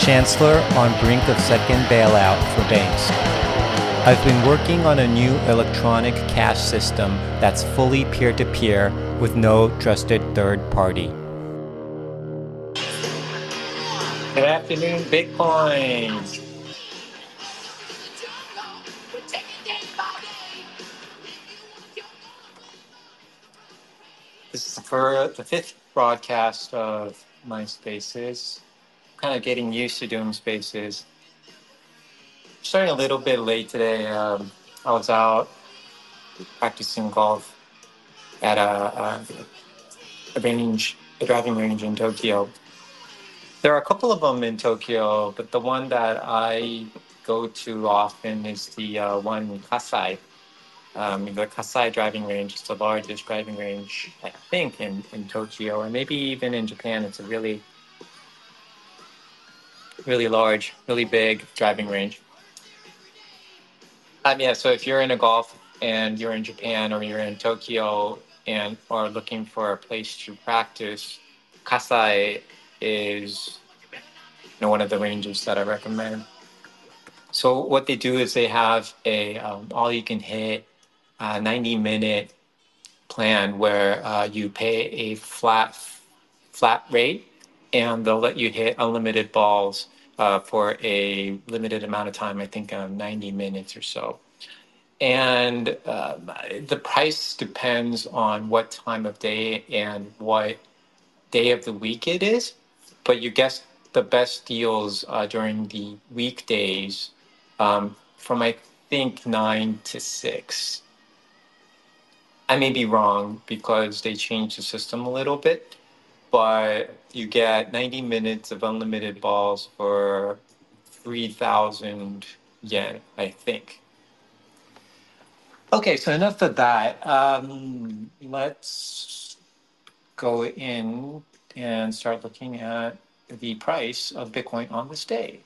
Chancellor on brink of second bailout for banks. I've been working on a new electronic cash system that's fully peer to peer with no trusted third party. Good afternoon, Bitcoin. This is for the fifth broadcast of my spaces. Kind of getting used to doing spaces. Starting a little bit late today. Um, I was out practicing golf at a, a, range, a driving range in Tokyo. There are a couple of them in Tokyo, but the one that I go to often is the uh, one in Kasai. Um, the Kasai driving range is the largest driving range, I think, in, in Tokyo, and maybe even in Japan. It's a really, really large, really big driving range. Um, yeah, so if you're in a golf and you're in Japan or you're in Tokyo and are looking for a place to practice, Kasai is you know, one of the ranges that I recommend. So what they do is they have a um, all you can hit uh, 90 minute plan where uh, you pay a flat flat rate and they'll let you hit unlimited balls uh, for a limited amount of time. I think um, 90 minutes or so. And um, the price depends on what time of day and what day of the week it is. But you guess the best deals uh, during the weekdays um, from I think nine to six. I may be wrong because they changed the system a little bit, but you get 90 minutes of unlimited balls for 3,000 yen, I think. Okay, so enough of that. Um, let's go in and start looking at the price of Bitcoin on this day.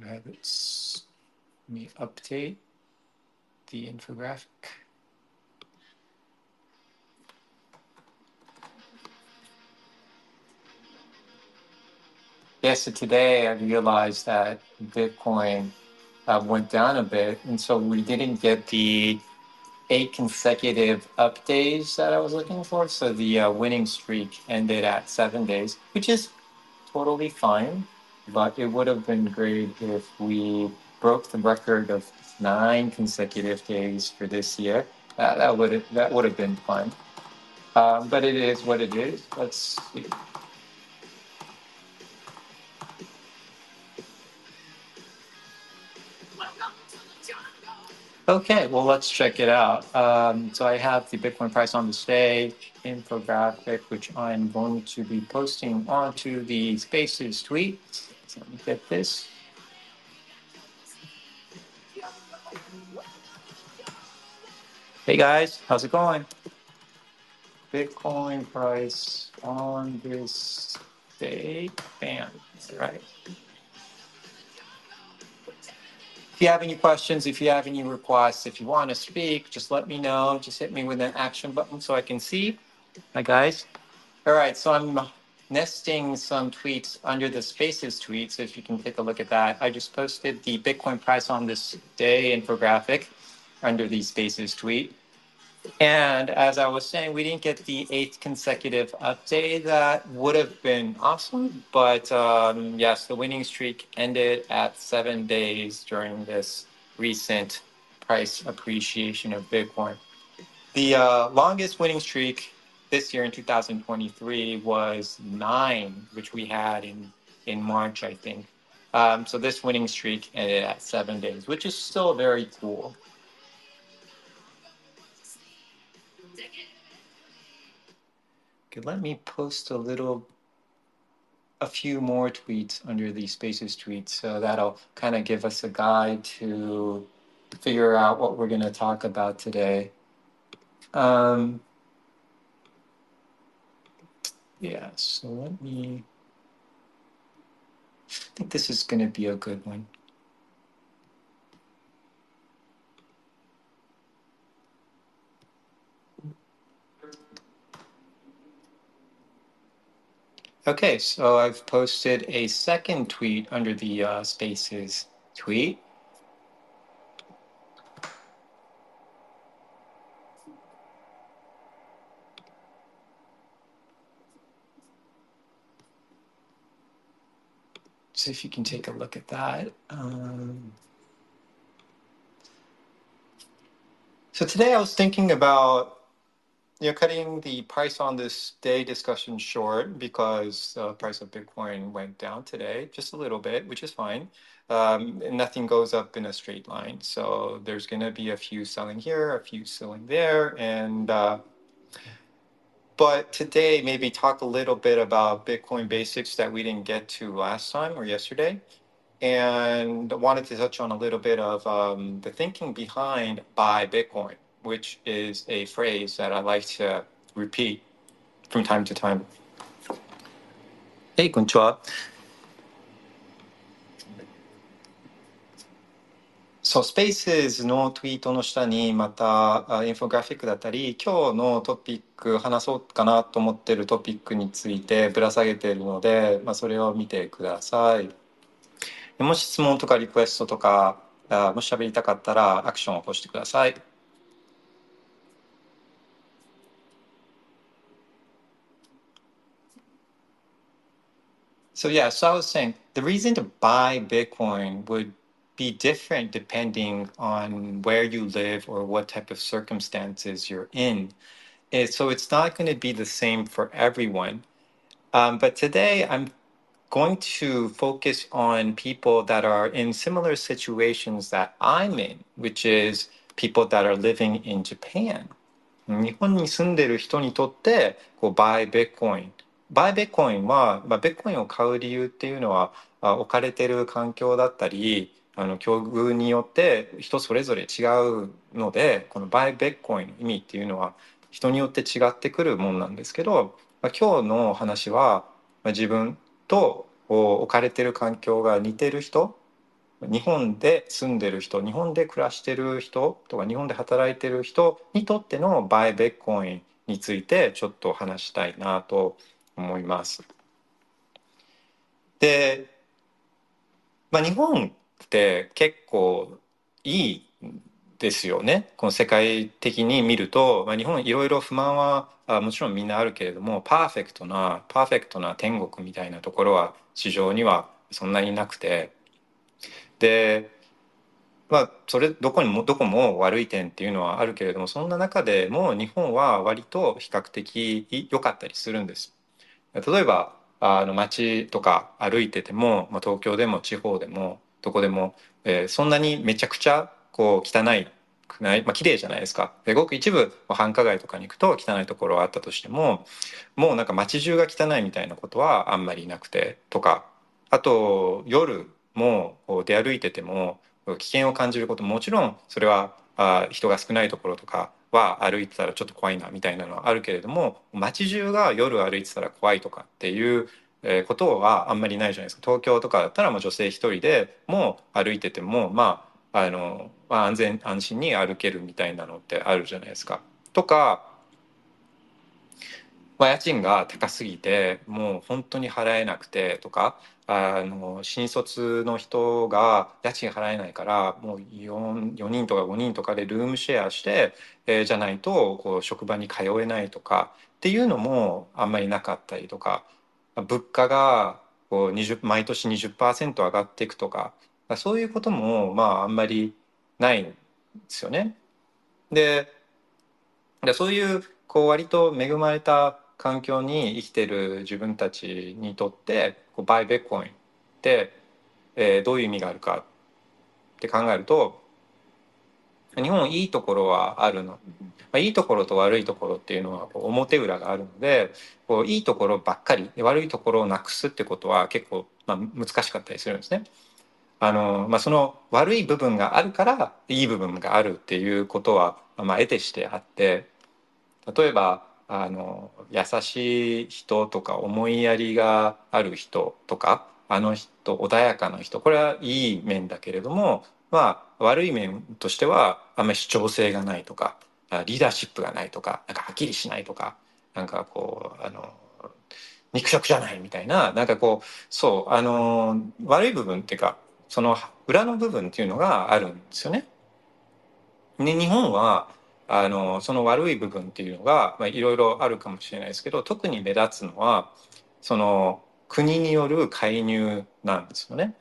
Let me update the infographic. Yes, so today I realized that Bitcoin uh, went down a bit, and so we didn't get the eight consecutive up days that I was looking for. So the uh, winning streak ended at seven days, which is totally fine. But it would have been great if we broke the record of nine consecutive days for this year. Uh, that would that would have been fun. Um, but it is what it is. Let's see. Okay, well, let's check it out. Um, so I have the Bitcoin price on the stage infographic, which I'm going to be posting onto the Spaces tweet. Let me get this. Hey guys, how's it going? Bitcoin price on this day. Bam. right? If you have any questions, if you have any requests, if you want to speak, just let me know. Just hit me with an action button so I can see. Hi, guys. All right, so I'm nesting some tweets under the Spaces tweet. So if you can take a look at that, I just posted the Bitcoin price on this day infographic under the Spaces tweet. And as I was saying, we didn't get the eighth consecutive update. That would have been awesome. But um, yes, the winning streak ended at seven days during this recent price appreciation of Bitcoin. The uh, longest winning streak this year in 2023 was nine, which we had in, in March, I think. Um, so this winning streak ended at seven days, which is still very cool. Okay, let me post a little, a few more tweets under the spaces tweets. So that'll kind of give us a guide to figure out what we're going to talk about today. Um, yeah, so let me. I think this is going to be a good one. Okay, so I've posted a second tweet under the uh, Spaces tweet. See if you can take a look at that. Um, so today I was thinking about you know cutting the price on this day discussion short because the price of Bitcoin went down today just a little bit, which is fine. Um, and nothing goes up in a straight line, so there's going to be a few selling here, a few selling there, and uh, but today maybe talk a little bit about Bitcoin basics that we didn't get to last time or yesterday. And wanted to touch on a little bit of um, the thinking behind buy Bitcoin, which is a phrase that I like to repeat from time to time. Hey, konnichiwa. そう、スペースのツイートの下にまたインフォグラフィックだったり、今日のトピック、話そうかなと思ってるトピックについてぶら下げているので、まあ、それを見てください。もし質問とかリクエストとか、あもし喋りたかったらアクションを起こしてください。So yeah, so I was saying the reason to buy Bitcoin would be different depending on where you live or what type of circumstances you're in. And so it's not going to be the same for everyone. Um, but today I'm going to focus on people that are in similar situations that I'm in, which is people that are living in Japan. 日本に住んでる人にとってこう buy Bitcoin。buy Bitcoin は、まあ、Bitcoin を買う理由っていうのは置かれてる環境だったり あの境遇によって人それぞれ違うのでこのバイベッコインの意味っていうのは人によって違ってくるもんなんですけど、まあ、今日の話は、まあ、自分と置かれてる環境が似てる人日本で住んでる人日本で暮らしてる人とか日本で働いてる人にとってのバイベッコインについてちょっと話したいなと思います。で、まあ、日本って結構いいですよね。この世界的に見ると、まあ、日本いろいろ不満はあもちろんみんなあるけれどもパーフェクトなパーフェクトな天国みたいなところは市場にはそんなになくてでまあそれどこにもどこも悪い点っていうのはあるけれどもそんな中でも日本は割と比較的良かったりするんです。例えばあの街とか歩いてても、まあ、東京でも地方でもどこでも、えー、そんなにめちゃくちゃこう汚いくない、まあ綺麗じゃないですか。でごく一部繁華街とかに行くと汚いところはあったとしてももうなんか街中が汚いみたいなことはあんまりなくてとかあと夜も出歩いてても危険を感じることももちろんそれはあ人が少ないところとかは歩いてたらちょっと怖いなみたいなのはあるけれども街中が夜歩いてたら怖いとかっていう、ことはあんまりないじゃないですか東京とかだったらまあ女性一人でも歩いててもまああの、まあ、安全安心に歩けるみたいなのってあるじゃないですか。とか、まあ、家賃が高すぎてもう本当に払えなくてとかあの新卒の人が家賃払えないからもう 4, 4人とか5人とかでルームシェアして、えー、じゃないとこう職場に通えないとかっていうのもあんまりなかったりとか。物価がこう20毎年20%上がっていくとかそういうこともまああんまりないんですよね。ででそういうこう割と恵まれた環境に生きてる自分たちにとってこうバイベッコインってえー、どういう意味があるかって考えると日本いいところはあるの、まあ、いいところと悪いところっていうのはこう表裏があるのでこういいところばっかり悪いところをなくすってことは結構、まあ、難しかったりするんですね。あのまあ、その悪い部分があるからいい部分があるっていうことは、まあ、得てしてあって例えばあの優しい人とか思いやりがある人とかあの人穏やかな人これはいい面だけれどもまあ悪い面としてはあんまり主張性がないとかリーダーシップがないとかなんかはっきりしないとかなんかこうあの肉食じゃないみたいななんかこうそうあの悪い部分っていうかその裏の部分っていうのがあるんですよね。で日本はあのその悪い部分っていうのがいろいろあるかもしれないですけど特に目立つのはその国による介入なんですよね。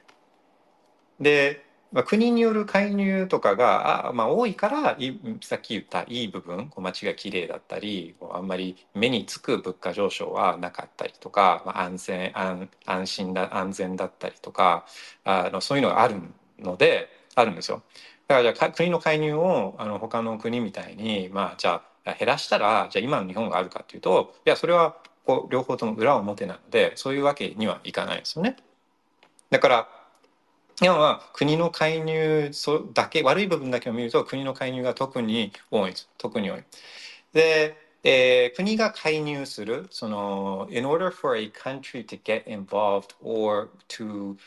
でまあ、国による介入とかがあ、まあ、多いからさっき言ったいい部分こう街が綺麗だったりあんまり目につく物価上昇はなかったりとか、まあ、安全安安心だ安全だったりとかあのそういうのがあるのであるんですよ。だからじゃあ国の介入をあの他の国みたいに、まあ、じゃあ減らしたらじゃあ今の日本があるかっていうといやそれはこう両方とも裏表なのでそういうわけにはいかないですよね。だから日本は国の介入だけ悪い部分だけを見ると国の介入が特に多いです特に多い。で、えー、国が介入するその in order for a country to get involved or to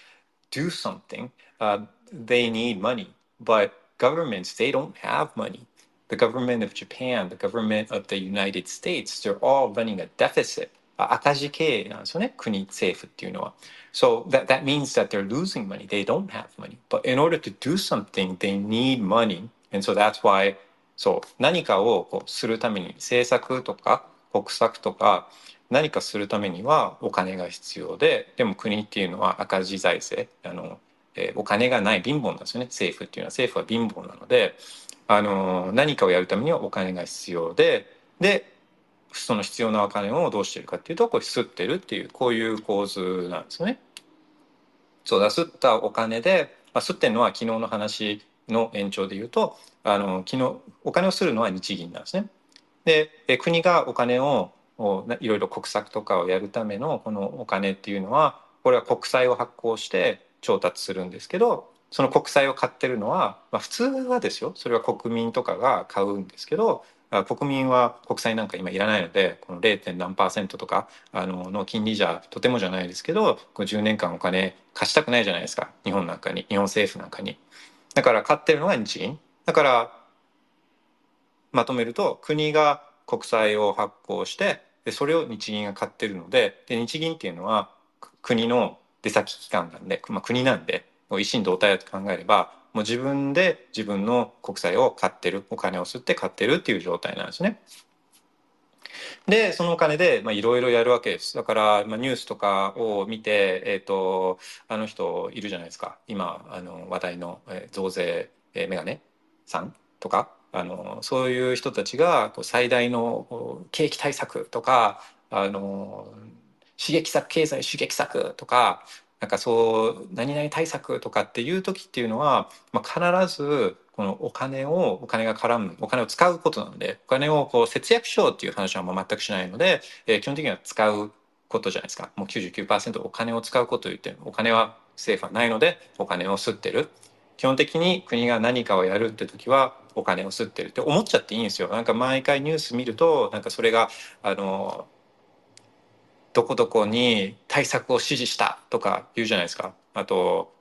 do something、uh, they need money but governments they don't have money the government of Japan the government of the United States they're all running a deficit 赤字経営なんですよね国政府っていうのは。So that, that means that they're losing money. They don't have money. But in order to do something, they need money. And so that's why, そう何かをこうするために政策とか国策とか何かするためにはお金が必要ででも国っていうのは赤字財政あの、えー、お金がない貧乏なんですよね政府っていうのは政府は貧乏なのであの何かをやるためにはお金が必要ででその必要なお金をどうしてるかっていうとこれ吸ってるっていうこういう構図なんですね。そうだ吸ったお金で、まあ、吸ってるのは昨日の話の延長で言うとあの昨日お金をするのは日銀なんですね。で国がお金をいろいろ国策とかをやるためのこのお金っていうのはこれは国債を発行して調達するんですけどその国債を買ってるのは、まあ、普通はですよそれは国民とかが買うんですけど国民は国債なんか今いらないのでこの 0. 何パーセントとかあのの金利じゃとてもじゃないですけど10年間お金貸したくないじゃないですか日本なんかに日本政府なんかに。だから買ってるのが日銀だからまとめると国が国債を発行してでそれを日銀が買ってるのでで日銀っていうのは国の出先機関なんで、まあ、国なんで一心同体だと考えればもう自分で自分の国債を買ってるお金を吸って買ってるっていう状態なんですね。でそのお金でいろいろやるわけです。だから、まあ、ニュースとかを見て、えーと、あの人いるじゃないですか。今あの話題の、えー、増税、えー、メガネさんとか。あのそういう人たちがこう最大の景気対策とかあの刺激策経済刺激策とかなんかそう何々対策とかっていう時っていうのは、まあ、必ずこのお金をお金が絡むお金を使うことなのでお金をこう節約しようっていう話はもう全くしないので、えー、基本的には使うことじゃないですか。もう99%お金を使うことを言ってお金は政府はないのでお金を吸ってる。基本的に国が何かをやるって時はお金を吸ってるって思っちゃっていいんですよ。なんか毎回ニュース見るとなんかそれがあのどこどこに対策を指示したとか言うじゃないですか。あと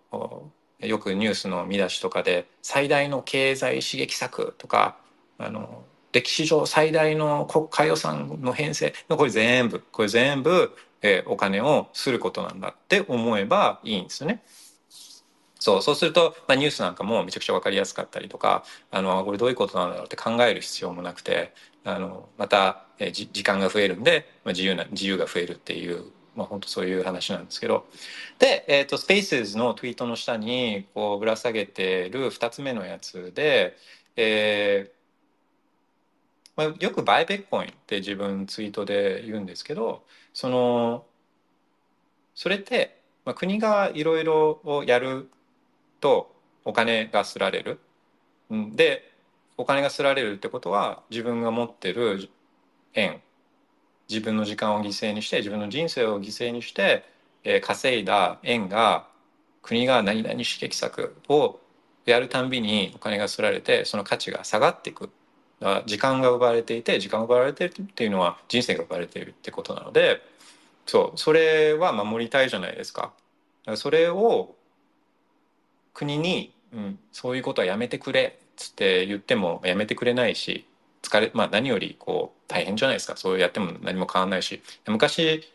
よくニュースの見出しとかで最大の経済刺激策とかあの歴史上最大の国家予算の編成これ全部これ全部、えー、お金をすることなんだって思えばいいんですよね。そうそうすると、まあ、ニュースなんかもめちゃくちゃ分かりやすかったりとかあのこれどういうことなんだろうって考える必要もなくてあのまた、えー、時間が増えるんで、まあ、自由な自由が増えるっていう、まあ、本当そういう話なんですけど。で、えーと、スペースのツイートの下にこうぶら下げてる2つ目のやつで、えーまあ、よくバイベッコインって自分ツイートで言うんですけどそのそれってまあ、国がいろいろやるとお金がすられる。でお金がすられるってことは自分が持ってる円自分の時間を犠牲にして自分の人生を犠牲にして、えー、稼いだ円が国が何々刺激策をやるたんびにお金がすられてその価値が下がっていく時間が奪われていて時間が奪われてるっていうのは人生が奪われているってことなのでそうそれは守りたいじゃないですか。それを国に、うん、そういうことはやめてくれっつって言ってもやめてくれないし疲れ、まあ、何よりこう大変じゃないですか。そうやっても何も変わんないし。昔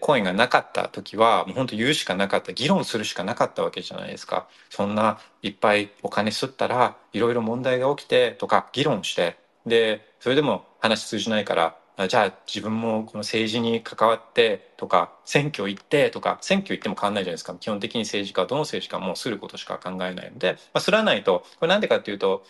コインがなかった時はもう本当言うしかなかった議論するしかなかったわけじゃないですか。そんないっぱいお金吸ったらいろいろ問題が起きてとか議論してでそれでも話通じないからじゃあ自分もこの政治に関わってとか選挙行ってとか選挙行っても変わんないじゃないですか。基本的に政治家はどの政治家もすることしか考えないので、まあ、すらないとこれなんでかっていうと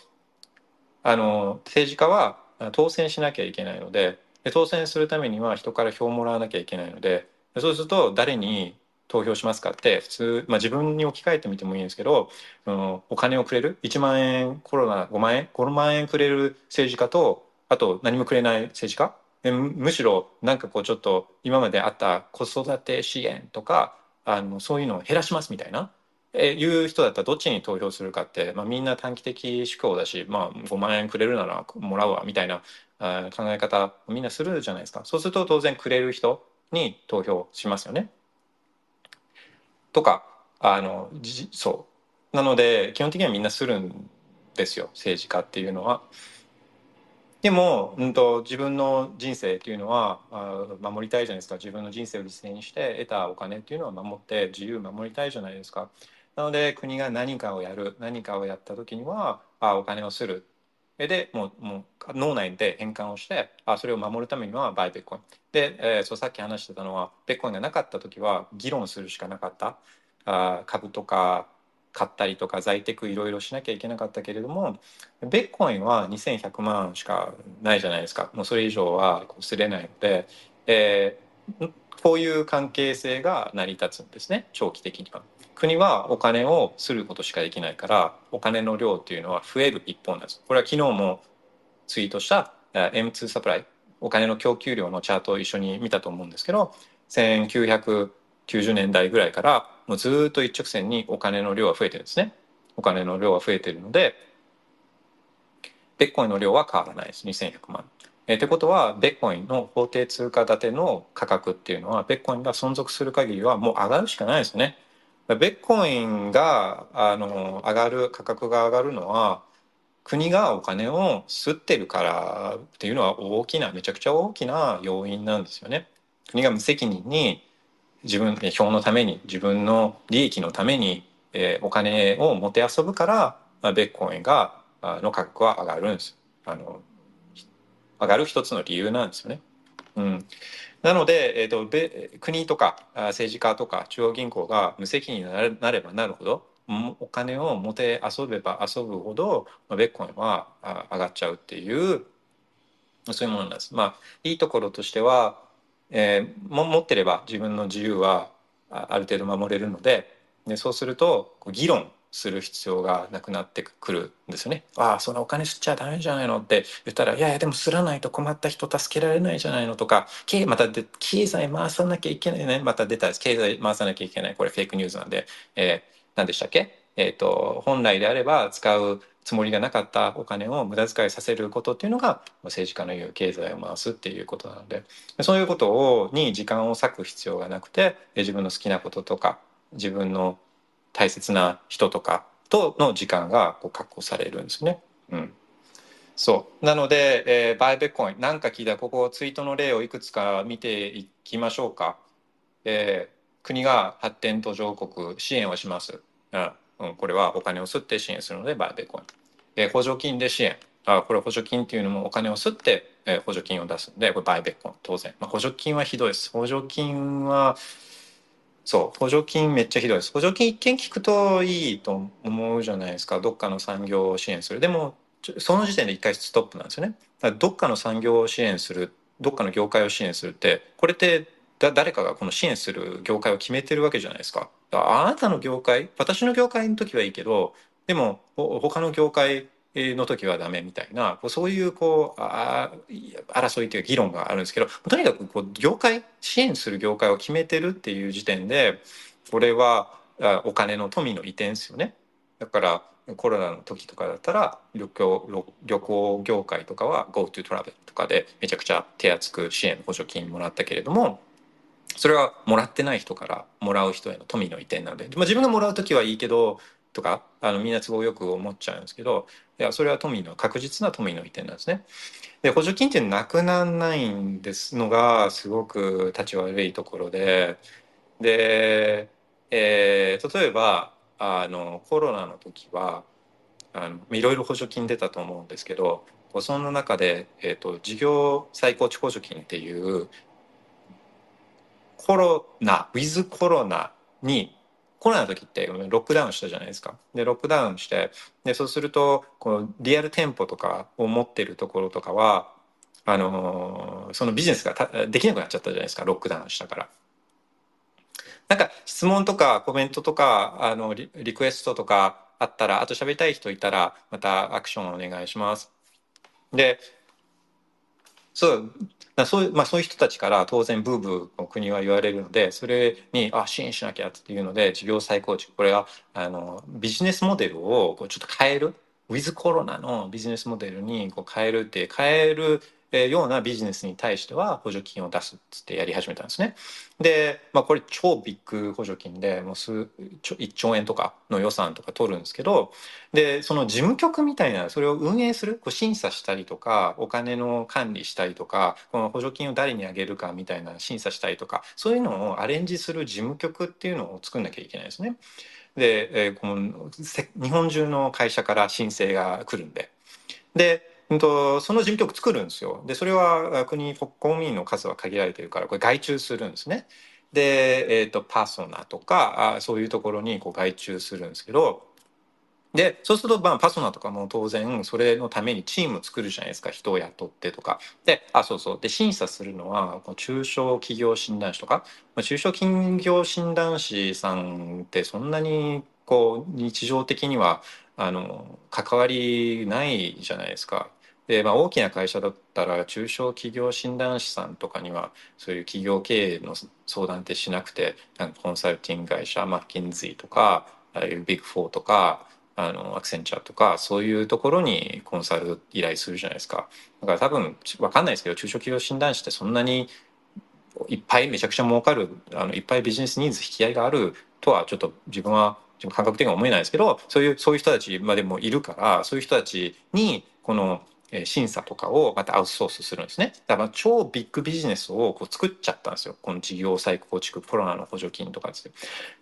あの政治家は当選しなきゃいけないのでで当選するためには人から票をもらわなきゃいけないのでそうすると誰に投票しますかって普通、まあ、自分に置き換えてみてもいいんですけど、うん、お金をくれる1万円コロナ5万円5万円くれる政治家とあと何もくれない政治家でむしろなんかこうちょっと今まであった子育て支援とかあのそういうのを減らしますみたいなえいう人だったらどっちに投票するかって、まあ、みんな短期的思考だし、まあ、5万円くれるならもらうわみたいな考え方みんなするじゃないですかそうすると当然くれる人に投票しますよね。とかあのそうなので基本的にはみんなするんですよ政治家っていうのは。でも、うんと、自分の人生っていうのはあ守りたいじゃないですか。自分の人生を犠牲にして得たお金っていうのは守って自由を守りたいじゃないですか。なので国が何かをやる何かをやった時にはあお金をする。でもうもう脳内で変換をしてあそれを守るためにはバイベッコイン。で、えー、そうさっき話してたのはベッコインがなかった時は議論するしかなかった。あ株とか買ったりとか在宅いろいろしなきゃいけなかったけれどもベッコインは2100万しかないじゃないですか。もうそれ以上はすれないので、えー、こういう関係性が成り立つんですね。長期的には。国はお金をすることしかできないからお金の量っていうのは増える一方なんです。これは昨日もツイートした M2 サプライお金の供給量のチャートを一緒に見たと思うんですけど90年代ぐらいからもうずっと一直線にお金の量は増えてるんですねお金の量は増えてるのでベッコインの量は変わらないです2100万え、ってことはベッコインの法定通貨建ての価格っていうのはベッコインが存続する限りはもう上がるしかないですね。ベッコインがあの上がる価格が上がるのは国がお金を吸ってるからっていうのは大きなめちゃくちゃ大きな要因なんですよね。国が無責任に自分票のために自分の利益のために、えー、お金をもてあそぶから、まあ、ベッコインがの価格は上がるんですあの上がる一つの理由なんですよね。うん、なので、えーと、国とか政治家とか中央銀行が無責任になればなるほどお金を持て遊べば遊ぶほど、まあ、ベッコインは上がっちゃうっていうそういうものなんです。まあいいところとしては、えー、も持ってれば自分の自由はある程度守れるのででそうすると議論する必要がなくなってくるんですよね。ああそんなお金吸っちゃダメじゃないのって言ったらいやいやでも吸らないと困った人助けられないじゃないのとか経またで経済回さなきゃいけないね。また出た経済回さなきゃいけない。これフェイクニュースなんで、えー、何でしたっけ、えーと、本来であれば使うつもりがなかったお金を無駄遣いさせることっていうのが政治家の言う経済を回すっていうことなのでそういうことをに時間を割く必要がなくて自分の好きなこととか自分の大切な人とかとの時間がこう確保されるんですね。うん、そうなので、えー、バイベコイン何か聞いたらここツイートの例をいくつか見ていきましょうか。えー、国が発展途上国支援をします。うんうん、これはお金を吸って支援するのでバイベコイン。え、補助金で支援。あこれ補助金っていうのもお金を吸って、え、補助金を出すんでこれバイベコイン。当然、まあ、補助金はひどいです。補助金はそう。補助金めっちゃひどいです。補助金一見聞くといいと思うじゃないですか。どっかの産業を支援する。でもその時点で一回ストップなんですよね。だからどっかの産業を支援するどっかの業界を支援するってこれってだ誰かがこの支援する業界を決めてるわけじゃないですか。あなたの業界私の業界の時はいいけどでも他の業界の時はダメみたいなそういうこう争いという議論があるんですけどとにかくこう業界支援する業界を決めてるっていう時点でこれはお金の富の移転ですよね。だからコロナの時とかだったら旅行旅行業界とかは GoTo トラベルとかでめちゃくちゃ手厚く支援補助金もらったけれどもそれはもらってない人からもらう人への富の移転なので、まあ、自分がもらう時はいいけどとかあのみんな都合よく思っちゃうんですけどいやそれは富の確実な富の移転なんですね。で補助金ってなくならないんですのがすごく立ち悪いところでで、えー、例えばあのコロナの時はあのいろいろ補助金出たと思うんですけどその中で、えーと、事業再構築補助金っていうコロナウィズコロナにコロナの時ってロックダウンしたじゃないですか。でロックダウンしてでそうするとこのリアル店舗とかを持ってるところとかはあのー、そのビジネスができなくなっちゃったじゃないですかロックダウンしたから。なんか質問とかコメントとかあのリリクエストとかあったらあと喋りたい人いたらまたアクションお願いします。でそうだそういう、まあ、そういう人たちから当然ブーブーの国は言われるのでそれにあ支援しなきゃっていうので事業再構築。これはあのビジネスモデルをこうちょっと変える。ウィズコロナのビジネスモデルにこう変えるって変えるようなビジネスに対しては補助金を出すっつってやり始めたんですね。で、まあ、これ超ビッグ補助金でもう数1兆円とかの予算とか取るんですけどでその事務局みたいなそれを運営するこう審査したりとかお金の管理したりとかこの補助金を誰にあげるかみたいな審査したりとかそういうのをアレンジする事務局っていうのを作んなきゃいけないですね。で、えー、この日本中の会社から申請が来るんで。でと、その事務局作るんですよ。で、それは国、公務員の数は限られてるから、これ外注するんですね。で、えっ、ー、と、パーソナとか、あそういうところにこう外注するんですけど、で、そうすると、まあ、パソナとかも当然、それのためにチーム作るじゃないですか。人を雇ってとか。で、あ、そうそう。で、審査するのは、この中小企業診断士とか、まあ、中小企業診断士さんってそんなに、こう、日常的には、あの、関わりないじゃないですか。で、まあ、大きな会社だったら中小企業診断士さんとかにはそういう企業経営の相談ってしなくてなんかコンサルティング会社マッキンゼーとかああいうビッグフォーとかあのアクセンチャーとかそういうところにコンサル依頼するじゃないですか。だから多分分かんないですけど中小企業診断士ってそんなにいっぱいめちゃくちゃ儲かるあのいっぱいビジネスニーズ引き合いがあるとはちょっと自分は感覚的には思えないですけどそういうそういう人たちまでもいるからそういう人たちにこの審査とかをまたアウトソースするんですね。だから超ビッグビジネスをこう作っちゃったんですよ。この事業再構築、コロナの補助金とかです。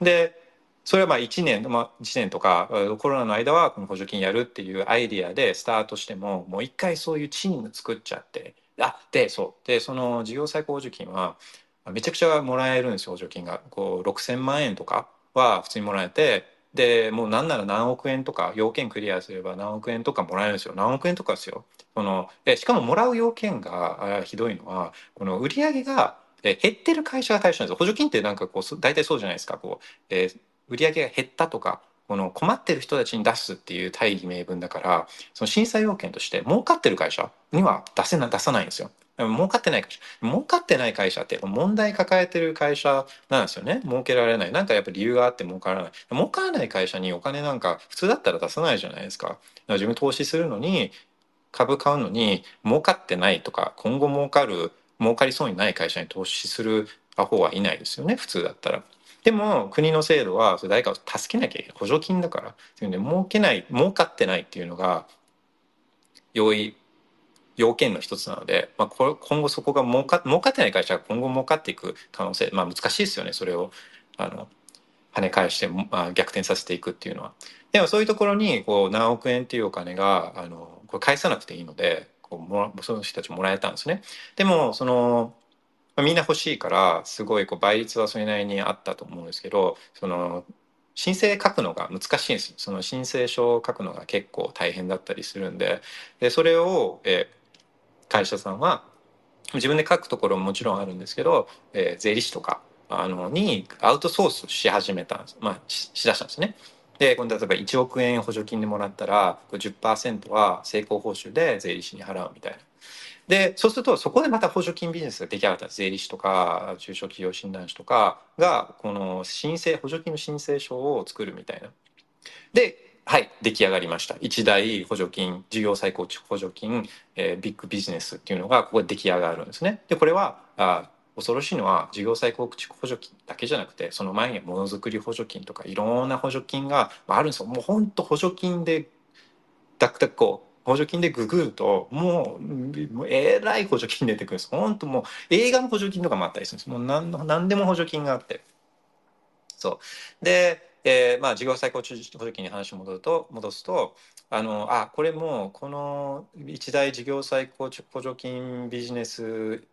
で、それはまあ1年、まあ、1年とかコロナの間はこの補助金やるっていうアイディアでスタートしてももう一回そういうチーム作っちゃってあでそうでその事業再構補助金はめちゃくちゃもらえるんですよ補助金がこう6,000万円とかは普通にもらえてでもうなんなら何億円とか要件クリアすれば何億円とかもらえるんですよ。何億円とかですよ。そのえしかももらう要件がひどいのはこの売上が減ってる会社が対象なんですよ。補助金ってなんかこう大体そうじゃないですか。こう、えー、売上が減ったとかこの困ってる人たちに出すっていう大義名分だからその審査要件として儲かってる会社には出せな出さないんですよ。儲かってない会社儲かってない会社って問題抱えてる会社なんですよね。儲けられない。なんかやっぱ理由があって儲からない。儲からない会社にお金なんか普通だったら出さないじゃないですか。か自分投資するのに株買うのに儲かってないとか今後儲かる儲かりそうにない会社に投資するアホはいないですよね。普通だったら。でも国の制度はそれ誰かを助けなきゃいけない。補助金だから。っていうね儲けない儲かってないっていうのが容易要件の一つなので、まあ、今後そこが儲か儲かってない会社が今後儲かっていく可能性、まあ、難しいですよねそれをあの跳ね返して、まあ、逆転させていくっていうのは。でもそういうところにこう何億円っていうお金があのこれ返さなくていいのでこうもその人たちもらえたんですね。でもそのみんな欲しいからすごいこう倍率はそれなりにあったと思うんですけどその申請書くのが難しいんですその申請書を書くのが結構大変だったりするんででそれを、え会社さんは自分で書くところももちろんあるんですけど、えー、税理士とかあのにアウトソースし始めた、まあ、ししだしたんですね。で今度、例えば1億円補助金でもらったら10%は成功報酬で税理士に払うみたいな。で、そうするとそこでまた補助金ビジネスが出来上がった税理士とか中小企業診断士とかがこの申請補助金の申請書を作るみたいな。ではい出来上がりました。一大補助金事業再構築補助金、えー、ビッグビジネスっていうのがここで出来上がるんですね。でこれはあ恐ろしいのは事業再構築補助金だけじゃなくてその前にはものづくり補助金とかいろんな補助金があるんですよ。もう本当補助金でダクダクこう補助金でググるともうえらい補助金出てくるんです。本当もう映画の補助金とかもあったりするんです。もう何何でも補助金があって。そう。でえー、まあ事業再構築補助金に話を戻ると戻すとあのあこれもこの一大事業再構築補助金ビジネス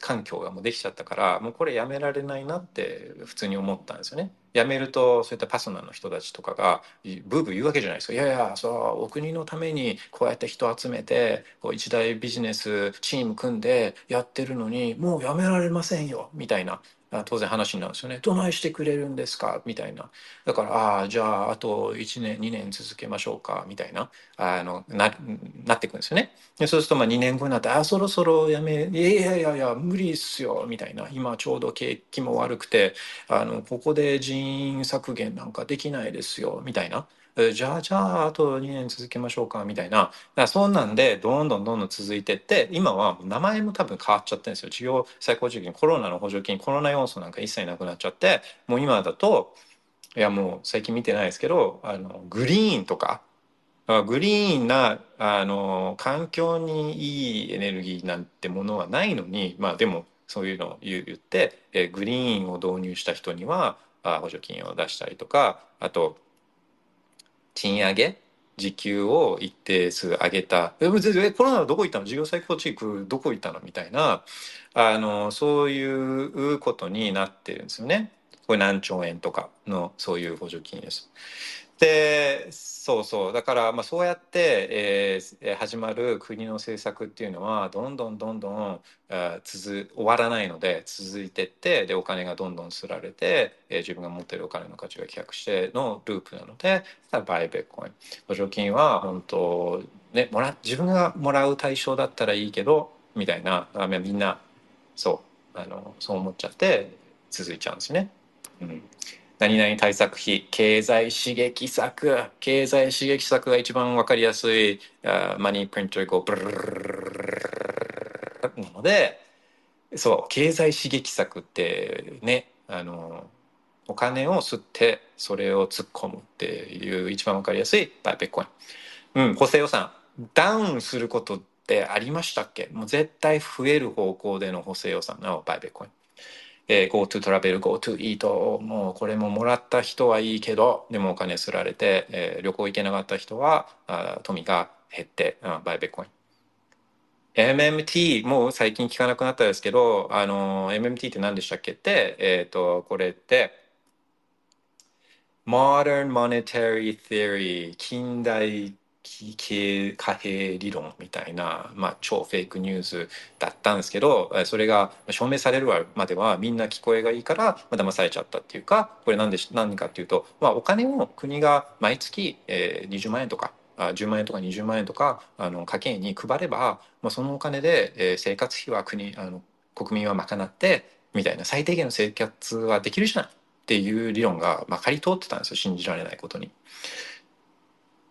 環境がもうできちゃったからもうこれやめられないなって普通に思ったんですよね。やめるとそういったパスナの人たちとかがブーブー言うわけじゃないですか。いやいやそうお国のためにこうやって人集めてこう一大ビジネスチーム組んでやってるのにもうやめられませんよみたいな当然話になるんですよね。どないしてくれるんですか？みたいな。だから、ああ、じゃあ、あと1年、2年続けましょうか？みたいな、あの、な、なっていくんですよね。でそうすると、まあ2年後になって、ああ、そろそろやめ、いやいやいやいや、無理っすよ、みたいな。今ちょうど景気も悪くて、あの、ここで人員削減なんかできないですよ、みたいな。じゃあじゃああと2年続けましょうかみたいな。だからそんなんでどんどんどんどん続いてって今は名前も多分変わっちゃってるんですよ。事業再構築金コロナの補助金コロナ要素なんか一切なくなっちゃってもう今だといやもう最近見てないですけどあのグリーンとかグリーンなあの環境にいいエネルギーなんてものはないのにまあでもそういうのを言って、えグリーンを導入した人にはあ補助金を出したりとかあと賃上げ時給を一定数上げた「えコロナはどこ行ったの？事業再構築どこ行ったの?」みたいなあのそういうことになってるんですよね。これ何兆円とかのそういう補助金です。でそうそう。だからまあそうやって、えー、始まる国の政策っていうのはどんどんどんどんあ続終わらないので続いてってでお金がどんどんすられて、えー、自分が持ってるお金の価値が飛躍してのループなのでバイベッコイン。補助金は本当ねもら自分がもらう対象だったらいいけどみたいなみんなそうあのそう思っちゃって続いちゃうんですね。うん。何々対策費、経済刺激策、経済刺激策が一番わかりやすい、マニープリントこう、ブルルルルなので、そう、経済刺激策ってね、あの、お金を吸ってそれを突っ込むっていう一番わかりやすいバイペッコイン。うん、補正予算。ダウンすることってありましたっけもう絶対増える方向での補正予算のバイペッコイン。えー、GoTo トラベル GoTo イートもうこれももらった人はいいけどでもお金すられて、えー、旅行行けなかった人はあ富が減ってあバイベッコイン。MMT もう最近聞かなくなったですけどあの MMT って何でしたっけってえっ、とこれって Modern Monetary Theory 近代経貨幣理論みたいな、まあ、超フェイクニュースだったんですけどそれが証明されるまではみんな聞こえがいいから、まあ、騙されちゃったっていうかこれ何で何かっていうと、まあ、お金を国が毎月、えー、20万円とか10万円とか20万円とかあの家計に配れば、まあ、そのお金で、えー、生活費は国あの国民は賄ってみたいな最低限の生活はできるじゃないっていう理論がまかり通ってたんですよ信じられないことに。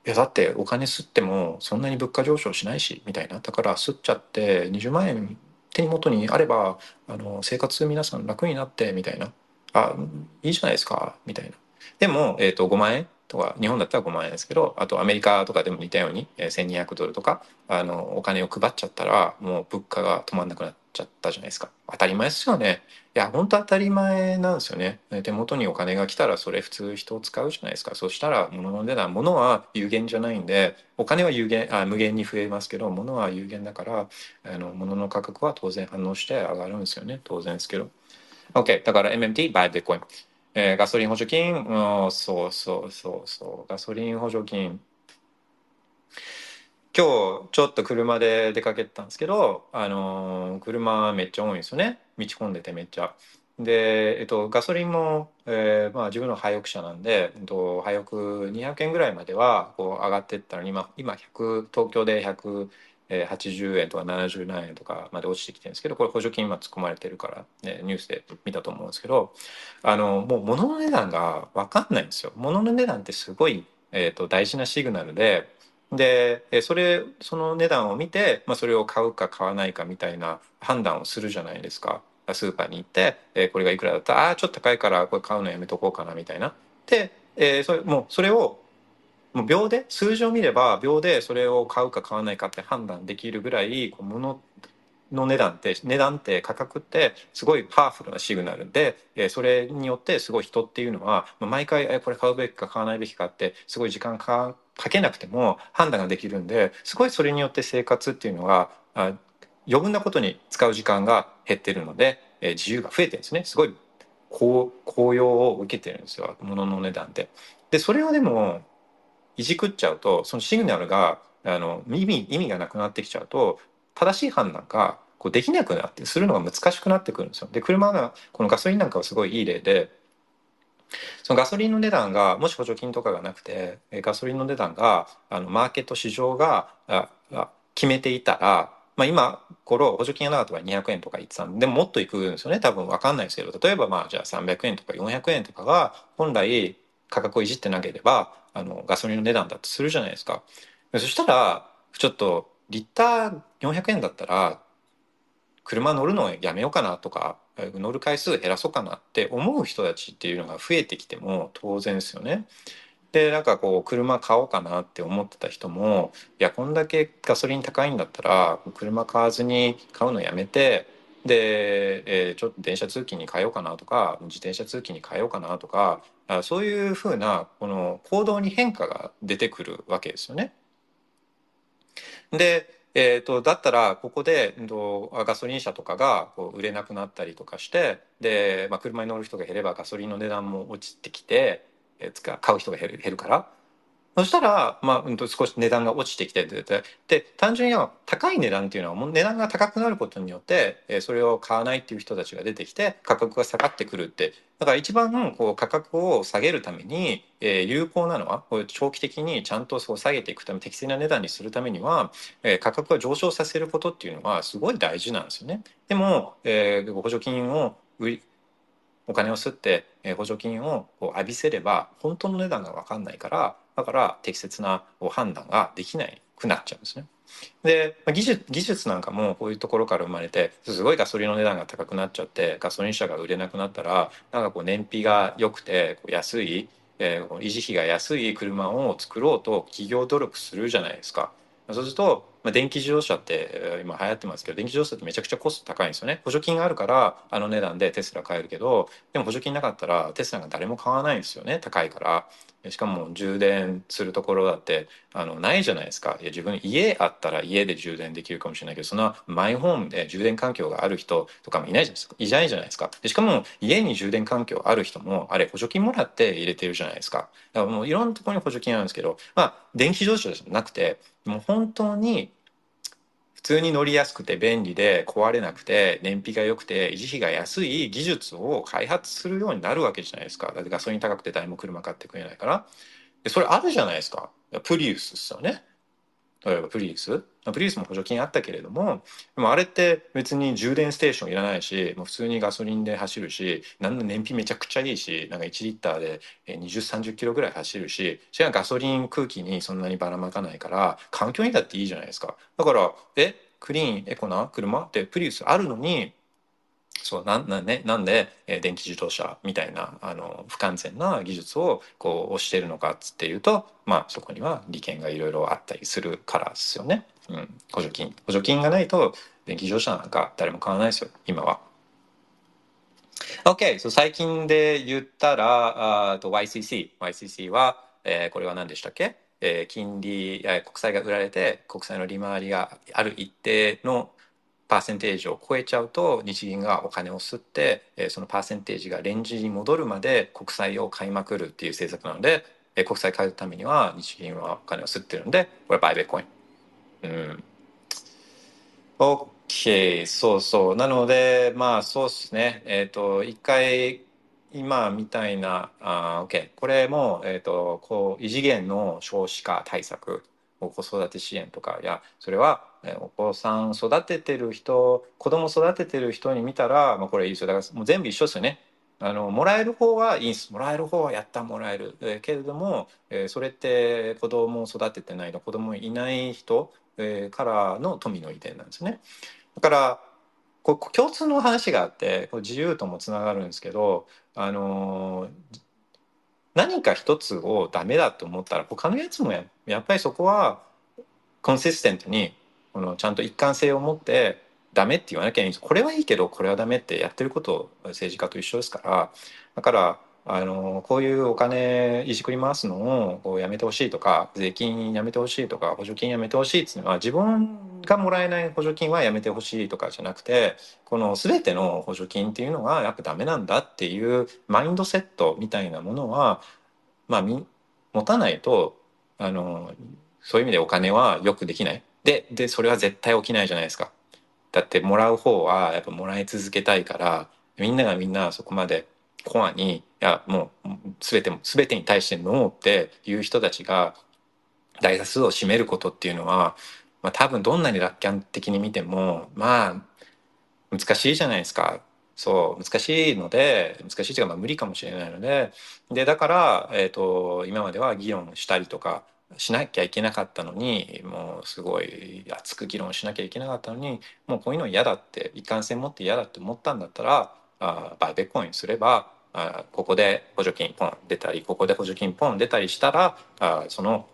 いやだってお金吸ってもそんなに物価上昇しないしみたいな。だから吸っちゃって20万円手元にあればあの生活皆さん楽になってみたいな。あいいじゃないですかみたいな。でも、えーと、5万円とか日本だったら5万円ですけどあとアメリカとかでも似たように、えー、1200ドルとかあのお金を配っちゃったらもう物価が止まんなくなっちゃったじゃないですか。当たり前ですよね。いや本当当たり前なんですよね。手元にお金が来たらそれ普通人を使うじゃないですか。そしたら物の値段物は有限じゃないんでお金は有限あ無限に増えますけど物は有限だからあの物の価格は当然反応して上がるんですよね。当然ですけど。OK だから MMT buy Bitcoin えー、ガソリン補助金、うん、そうそうそうそう。ガソリン補助金。今日ちょっと車で出かけてたんですけど、あのー車めっちゃ多いんですよね。道混んでてめっちゃ。で、えっと、ガソリンも、えーまあ、自分の廃屋車なんで、えっと、廃屋200円ぐらいまではこう上がってったのに今今100東京で100 80円とか70何円とかまで落ちてきてるんですけどこれ補助金今突っ込まれてるから、ね、ニュースで見たと思うんですけどあのもう物の値段が分かんないんですよ。物の値段ってすごい、えー、と大事なシグナルででそれその値段を見て、まあ、それを買うか買わないかみたいな判断をするじゃないですか。スーパーに行って、えーこれがいくらだった？らああちょっと高いからこれ買うのやめとこうかなみたいな。で、えーそれもうそれをもう秒で数字を見れば秒でそれを買うか買わないかって判断できるぐらいこう物の値段って値段って価格ってすごいパワフルなシグナルで、えそれによってすごい人っていうのは毎回えこれ買うべきか買わないべきかってすごい時間かけなくても判断ができるんですごいそれによって生活っていうのがあ余分なことに使う時間が減ってるので、え自由が増えてるんですねすごい高高揚を受けてるんですよ物の値段って。でそれをでもいじくっちゃうとそのシグナルがあの意味意味がなくなってきちゃうと正しい判断がこうできなくなってするのが難しくなってくるんですよ。で車がこのガソリンなんかはすごいいい例でそのガソリンの値段がもし補助金とかがなくてえガソリンの値段があのマーケット市場がああ決めていたら、まあ、今頃補助金がなかったら200円とか言ってたんでももっといくんですよね多分分かんないですけど例えばまあじゃあ300円とか400円とかが本来価格をいじってなければあのガソリンの値段だとするじゃないですか。そしたらちょっとリッター400円だったら車乗るのやめようかなとか乗る回数減らそうかなって思う人たちっていうのが増えてきても当然ですよね。でなんかこう車買おうかなって思ってた人もいやこんだけガソリン高いんだったら車買わずに買うのやめてで、えーちょっと電車通勤に変えようかなとか自転車通勤に変えようかなとかあそういうふうなこの行動に変化が出てくるわけですよね。で、えー、とだったらここで、うんとガソリン車とかがこう売れなくなったりとかしてで、まあ、車に乗る人が減ればガソリンの値段も落ちてきて、えー買う人が減る減るからそしたら、まあうん、と少し値段が落ちてきてでで単純には高い値段っていうのはもう値段が高くなることによって、えーそれを買わないっていう人たちが出てきて価格が下がってくるってだから一番こう価格を下げるために、えー有効なのはこう長期的にちゃんとそう下げていくため適正な値段にするためには、えー価格を上昇させることっていうのはすごい大事なんですよね。でも、えー補助金を売りお金を吸って、えー補助金をこう浴びせれば本当の値段が分かんないからだから適切な判断ができないくなっちゃうんですね。で技術技術なんかもこういうところから生まれてすごいガソリンの値段が高くなっちゃってガソリン車が売れなくなったらなんかこう燃費が良くてこう安い、えー維持費が安い車を作ろうと企業努力するじゃないですか。そうすると、まあ、電気自動車って今流行ってますけど電気自動車ってめちゃくちゃコスト高いんですよね補助金があるからあの値段でテスラ買えるけどでも補助金なかったらテスラが誰も買わないんですよね高いからしかも充電するところだってあのないじゃないですか。いや自分家あったら家で充電できるかもしれないけどそのマイホームで充電環境がある人とかもいないじゃないですか。いないじゃないですか。でしかも家に充電環境ある人もあれ補助金もらって入れてるじゃないですか。だからもういろんなところに補助金あるんですけどまあ電気自動車じゃなくてもう本当に通に乗りやすくて便利で壊れなくて燃費が良くて維持費が安い技術を開発するようになるわけじゃないですか。だってガソリン高くて誰も車買ってくれないから。でそれあるじゃないですか。プリウスですよね。例えばプリウス？プリウスも補助金あったけれどもでもあれって別に充電ステーションいらないしもう普通にガソリンで走るしなん燃費めちゃくちゃいいしなんか1リッターで2030キロぐらい走るしそれはガソリン空気にそんなにばらまかないから環境にだっていいじゃないですか。だからえクリーンエコな車ってプリウスあるのにそうなんなん,、ね、なんで、え電気自動車みたいなあの不完全な技術をこう推してるのかっつっていうとまあそこには利権がいろいろあったりするからですよね。うん、補助金補助金がないと電気自動車なんか誰も買わないですよ今は。OK、so、最近で言ったらあーと YCC。YCC は、えーこれは何でしたっけ、えー金利、え国債が売られて国債の利回りがある一定のパーセンテージを超えちゃうと日銀がお金を吸って、えーそのパーセンテージがレンジに戻るまで国債を買いまくるっていう政策なので、えー国債買うためには日銀はお金を吸ってるんでこれバイベコイン。うん。OK、そうそう。なので、まあそうですね。えっ、ー、と、一回、今みたいな、あ OK。これも、えっ、ー、と、こう、異次元の少子化対策、子育て支援とか、いや、それは、お子さん育ててる人、子供育ててる人に見たら、まあこれいいですよ。だからもう全部一緒ですよね。あのもらえる方はいいんですもらえる方はやったもらえる、え、けれども、えー、それって子供を育ててないの子供いない人、えー、からの富の遺伝なんですねだからこ共通の話があって自由ともつながるんですけど、あの何か一つをダメだと思ったら他のやつもややっぱりそこはコンシステントにこのちゃんと一貫性を持ってダメって言わなきゃいいんです。これはいいけどこれはダメってやってること政治家と一緒ですから。だからあのこういうお金いじくり回すのをやめてほしいとか税金やめてほしいとか補助金やめてほしいっていうのは自分がもらえない補助金はやめてほしいとかじゃなくてこの全ての補助金っていうのがやっぱダメなんだっていうマインドセットみたいなものはまあ持たないとあのそういう意味でお金はよくできない。ででそれは絶対起きないじゃないですか。だってもらう方はやっぱもらい続けたいからみんながみんなそこまでコアにいやもう全て全てに対してノーっていう人たちが大多数を占めることっていうのは、まあ、多分どんなに楽観的に見てもまあ難しいじゃないですか。そう難しいので難しいというかまあ無理かもしれないのででだから、えーと今までは議論したりとかしなきゃいけなかったのにもうすごい熱く議論しなきゃいけなかったのにもうこういうの嫌だって一貫性持って嫌だって思ったんだったらあバイベコインすればあここで補助金ポン出たりここで補助金ポン出たりしたらあその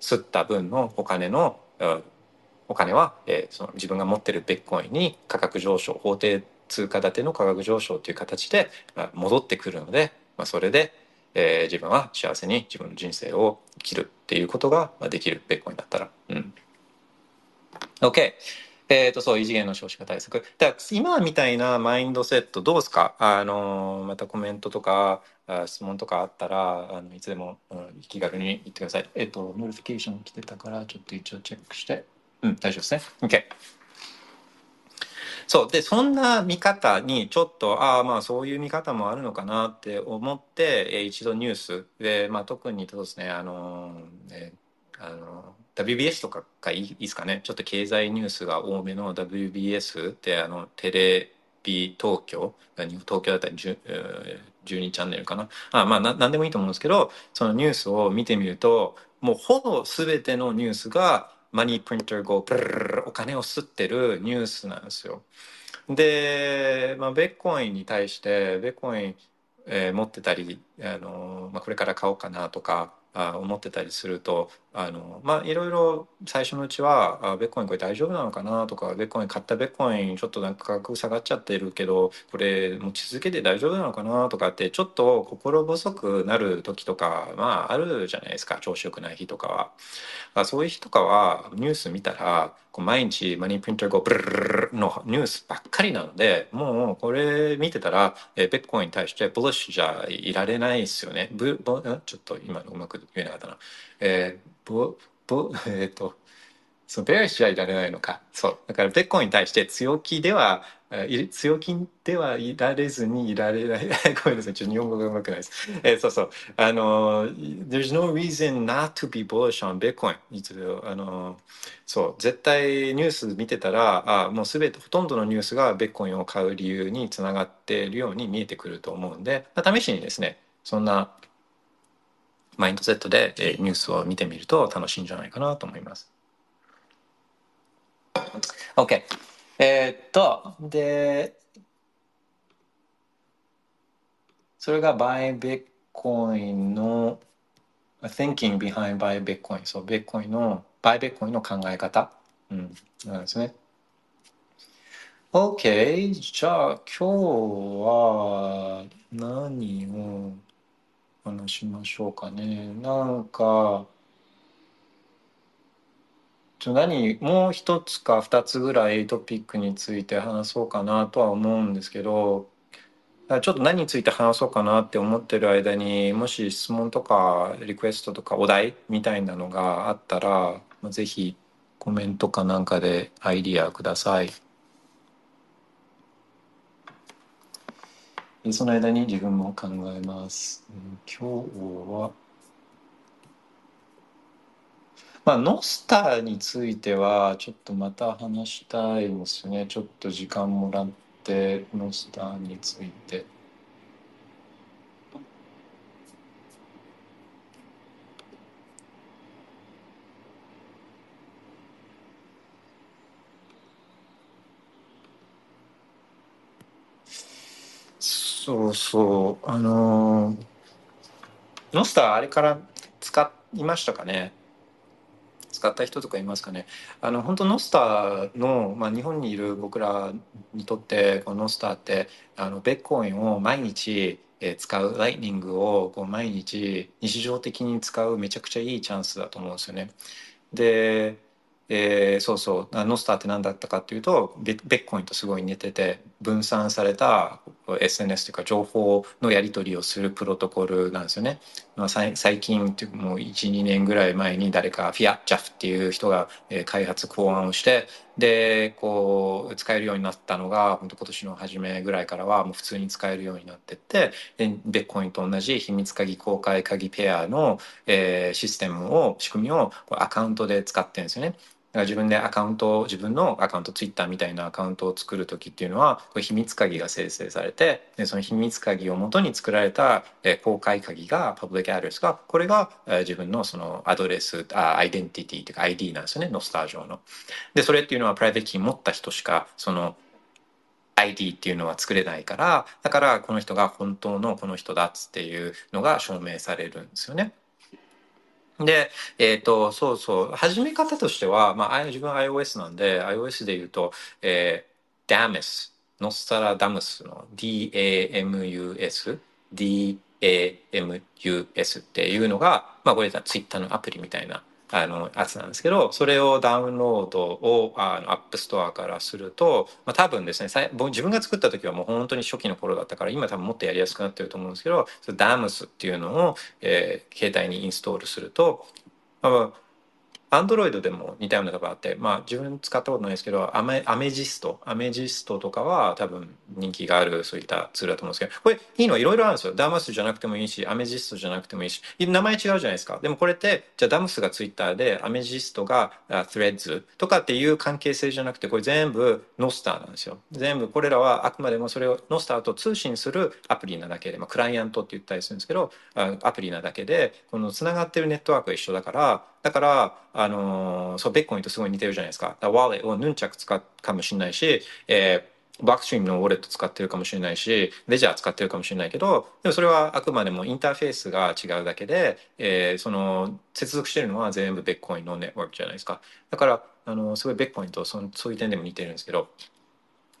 吸った分のお金のお金は、えー、その自分が持ってるベッコインに価格上昇法定通貨建ての価格上昇という形で戻ってくるので、まあ、それでえー、自分は幸せに自分の人生を生きるっていうことができるベッコインだったら。うん。OK。えっ、ー、と、そう、異次元の少子化対策。だ今みたいなマインドセットどうですか？あの、またコメントとか、質問とかあったら、あのいつでも、うん、気軽に言ってください。えっ、ー、と、 notification 来てたから、ちょっと一応チェックして。うん、大丈夫ですね。OK。そうでそんな見方にちょっとああまあそういう見方もあるのかなって思って、えー、一度ニュースで、まあ、特にそうですねあの、えー、あの WBS とかがいいですかねちょっと経済ニュースが多めの WBS ってあのテレビ東京東京だったら12チャンネルかなあまあな何でもいいと思うんですけどそのニュースを見てみるともうほぼ全てのニュースがマニープリンターがプルお金を吸ってるニュースなんですよ。で、まあ、ベッコインに対してベッコイン、えー、持ってたり、あのまあ、これから買おうかなとかあ思ってたりするとあのまあいろいろ最初のうちはあベッコインこれ大丈夫なのかなとかベッコイン買ったベッコインちょっとなんか価格下がっちゃってるけどこれ持ち続けて大丈夫なのかなとかってちょっと心細くなる時とかまああるじゃないですか調子よくない日とかは。あそういう日とかはニュース見たらこう毎日マニープリンターゴブルルルのニュースばっかりなのでもうこれ見てたらえベッコインに対してブリッシュじゃいられないですよね。ブブちょっと今のうまく言えなかったな。えーぼ、ぼ、えっ、ー、と、そう、ベアリッシュはいられないのか。そう。だから、ベッコンに対して強気では、強気ではいられずにいられない。ごめんなさい。ちょっと日本語がうまくないです。えー、そうそう。あの、there's no reason not to be bullish on Bitcoin. あの、そう。絶対ニュース見てたら、あもうすべて、ほとんどのニュースがベッコンを買う理由につながっているように見えてくると思うんで、試しにですね、そんなマインドセットで、えニュースを見てみると楽しいんじゃないかなと思います。OK。えー、っと、で、それが Buy Bitcoin の Thinking behind Buy Bitcoin。そう、Bitcoin の Buy Bitcoin の考え方。うん、なんですね。OK。じゃあ今日は何を話しましょうかね。なんか、ちょ何もう一つか二つぐらいトピックについて話そうかなとは思うんですけどちょっと何について話そうかなって思ってる間にもし質問とかリクエストとかお題みたいなのがあったらぜひコメントかなんかでアイディアください。その間に自分も考えます。今日は、まあ、ノスターについてはちょっとまた話したいですね。ちょっと時間もらってノスターについて。そうそうあのノスターあれから使いましたかね？使った人とかいますかね？あの本当ノスターの、まあ、日本にいる僕らにとってこのノスターってあのベッコインを毎日使うライニングをこう毎日日常的に使うめちゃくちゃいいチャンスだと思うんですよね。でえー、そうそうノスターって何だったかっていうとベッコインとすごい似てて分散された SNS というか情報のやり取りをするプロトコルなんですよね。まあ、最近っていうもう12年ぐらい前に誰かフィア・ジャフっていう人が開発考案をしてでこう使えるようになったのが本当今年の初めぐらいからはもう普通に使えるようになってってでベッコインと同じ秘密鍵公開鍵ペアの、えー、システムを仕組みをアカウントで使ってるんですよね。から自分でアカウント自分のアカウントツイッターみたいなアカウントを作る時っていうのは秘密鍵が生成されてでその秘密鍵をもとに作られた、え公開鍵がパブリックアドレスがこれが、え自分のそのアドレスあアイデンティティというか ID なんですよねノスター上の。でそれっていうのはプライベートキー持った人しかその ID っていうのは作れないからだからこの人が本当のこの人だっていうのが証明されるんですよね。で、えっ、と、そうそう、始め方としては、まあ、自分 iOS なんで、iOS で言うと、えー、DAMUS、ノストラダムスの DAMUS、DAMUS っていうのが、まあ、これツイッターのアプリみたいなあのやつなんですけどそれをダウンロードをあの App Store からすると、まあ、多分ですね自分が作った時はもう本当に初期の頃だったから今多分もっとやりやすくなってると思うんですけどダムスっていうのを、えー、携帯にインストールすると、まあ、アンドロイドでも似たようなのがあって、まあ自分使ったことないですけど、アメアメジスト、アメジストとかは多分人気があるそういったツールだと思うんですけど、これいいのはいろいろあるんですよ。ダムスじゃなくてもいいし、アメジストじゃなくてもいいし、名前違うじゃないですか。でもこれって、じゃあダムスがツイッターで、アメジストがスレッズとかっていう関係性じゃなくて、これ全部ノスターなんですよ。全部これらはあくまでもそれをノスターと通信するアプリなだけで、まあクライアントって言ったりするんですけど、アプリなだけで、この繋がってるネットワークが一緒だから、だから、あのー、そう、ビットコインとすごい似てるじゃないですか。だウォレットをヌンチャク使うかもしれないし、えー、 Blockstream のウォレット使ってるかもしれないし、レジャー使ってるかもしれないけど、でもそれはあくまでもインターフェースが違うだけで、えー、その、接続してるのは全部ビットコインのネットワークじゃないですか。だから、あの、すごいベッコインとそのそういう点でも似てるんですけど、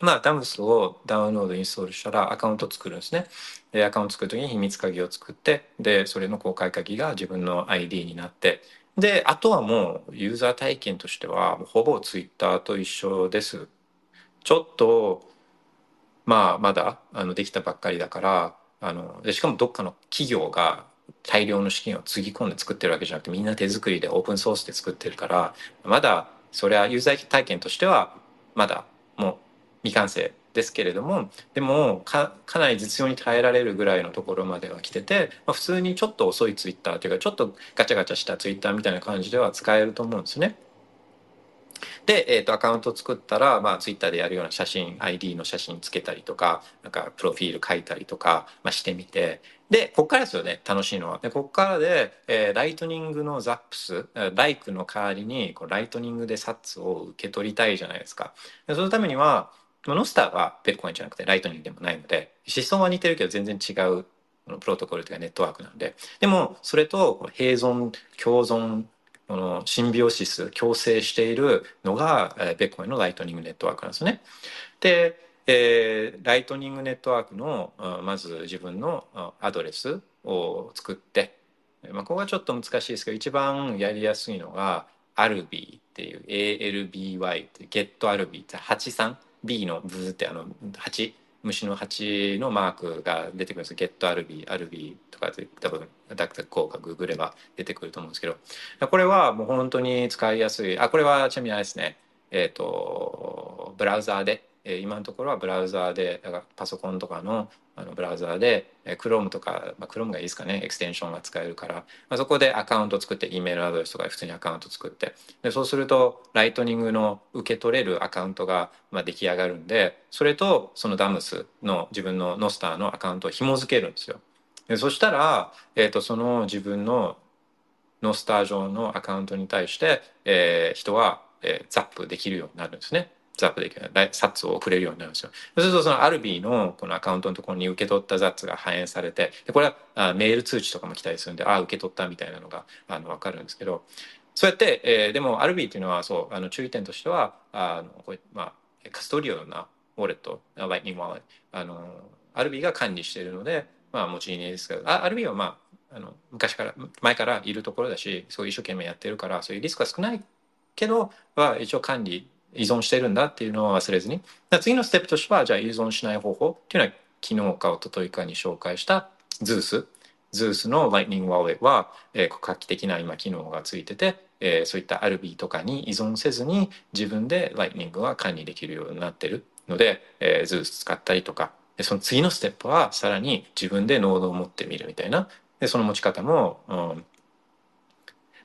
まあ、ダムスをダウンロードインストールしたらアカウント作るんですね。で、アカウント作るときに秘密鍵を作って、で、それの公開鍵が自分の ID になって、で、あとはもうユーザー体験としてはほぼツイッターと一緒です。ちょっと、まあまだあのできたばっかりだから、あの、でしかもどっかの企業が大量の資金をつぎ込んで作ってるわけじゃなくてみんな手作りでオープンソースで作ってるからまだそれはユーザー体験としてはまだもう未完成ですけれどもでもかなり実用に耐えられるぐらいのところまでは来てて、まあ、普通にちょっと遅いツイッターというかちょっとガチャガチャしたツイッターみたいな感じでは使えると思うんですね。で、えーと、アカウント作ったら、まあ、ツイッターでやるような写真 ID の写真つけたりとかなんかプロフィール書いたりとか、まあ、してみてでこっからですよね楽しいのは。でこっからで、えー、ライトニングの zaps like の代わりにこうライトニングで sats を受け取りたいじゃないですか。でそのためにはノスターはビットコインじゃなくてライトニングでもないので思想は似てるけど全然違うプロトコルというかネットワークなんででもそれと併存共存この symbiosis 共生しているのがビットコインのライトニングネットワークなんですよね。で、えー、ライトニングネットワークのまず自分のアドレスを作って、まあ、ここはちょっと難しいですけど一番やりやすいのがアルビーっていう ALBY ってゲットアルビーって83 B のブーってあの蜂虫の蜂のマークが出てくるんです。ゲットアルビーアルビーとかで多分ダクダク効果ググれば出てくると思うんですけど。これはもう本当に使いやすい。あこれはちなみにあれですね。えっ、ー、とブラウザーで。え今のところはブラウザーでだからパソコンとかのあのブラウザーで、え Chrome とか、まあ、Chrome がいいですかねエクステンションが使えるから、まあ、そこでアカウント作って E メールアドレスとか普通にアカウント作ってでそうするとライトニングの受け取れるアカウントが、まあ、出来上がるんでそれとそのダムスの自分のノスターのアカウントを紐付けるんですよ。でそしたら、えーと、その自分のノスター上のアカウントに対して、えー、人は、えー、 zap できるようになるんですね。 zap できる sats を送れるようになるんですよ。そうするとその Alby のこのアカウントのところに受け取った sats が反映されてでこれはあメール通知とかも来たりするんでああ受け取ったみたいなのがあの分かるんですけどそうやって、えー、でも Alby っていうのはそうあの注意点としてはあのこれ、まあ、 custodial なウォレットライトニングウォレットあの Alby が管理しているので、まあ、持ち家ですけどあアルビーはまああの昔から前からいるところだしそう一生懸命やってるからそういうリスクが少ないけどは一応管理依存してるんだっていうのを忘れずに。次のステップとしてはじゃあ依存しない方法っていうのは昨日か一昨日かに紹介したズースズースの Lightning Wallet は、えー、画期的な今機能がついてて、えー、そういったアルビーとかに依存せずに自分で Lightning は管理できるようになってるので、えー、ズース使ったりとか。その次のステップはさらに自分でノードを持ってみるみたいな。でその持ち方も、うん、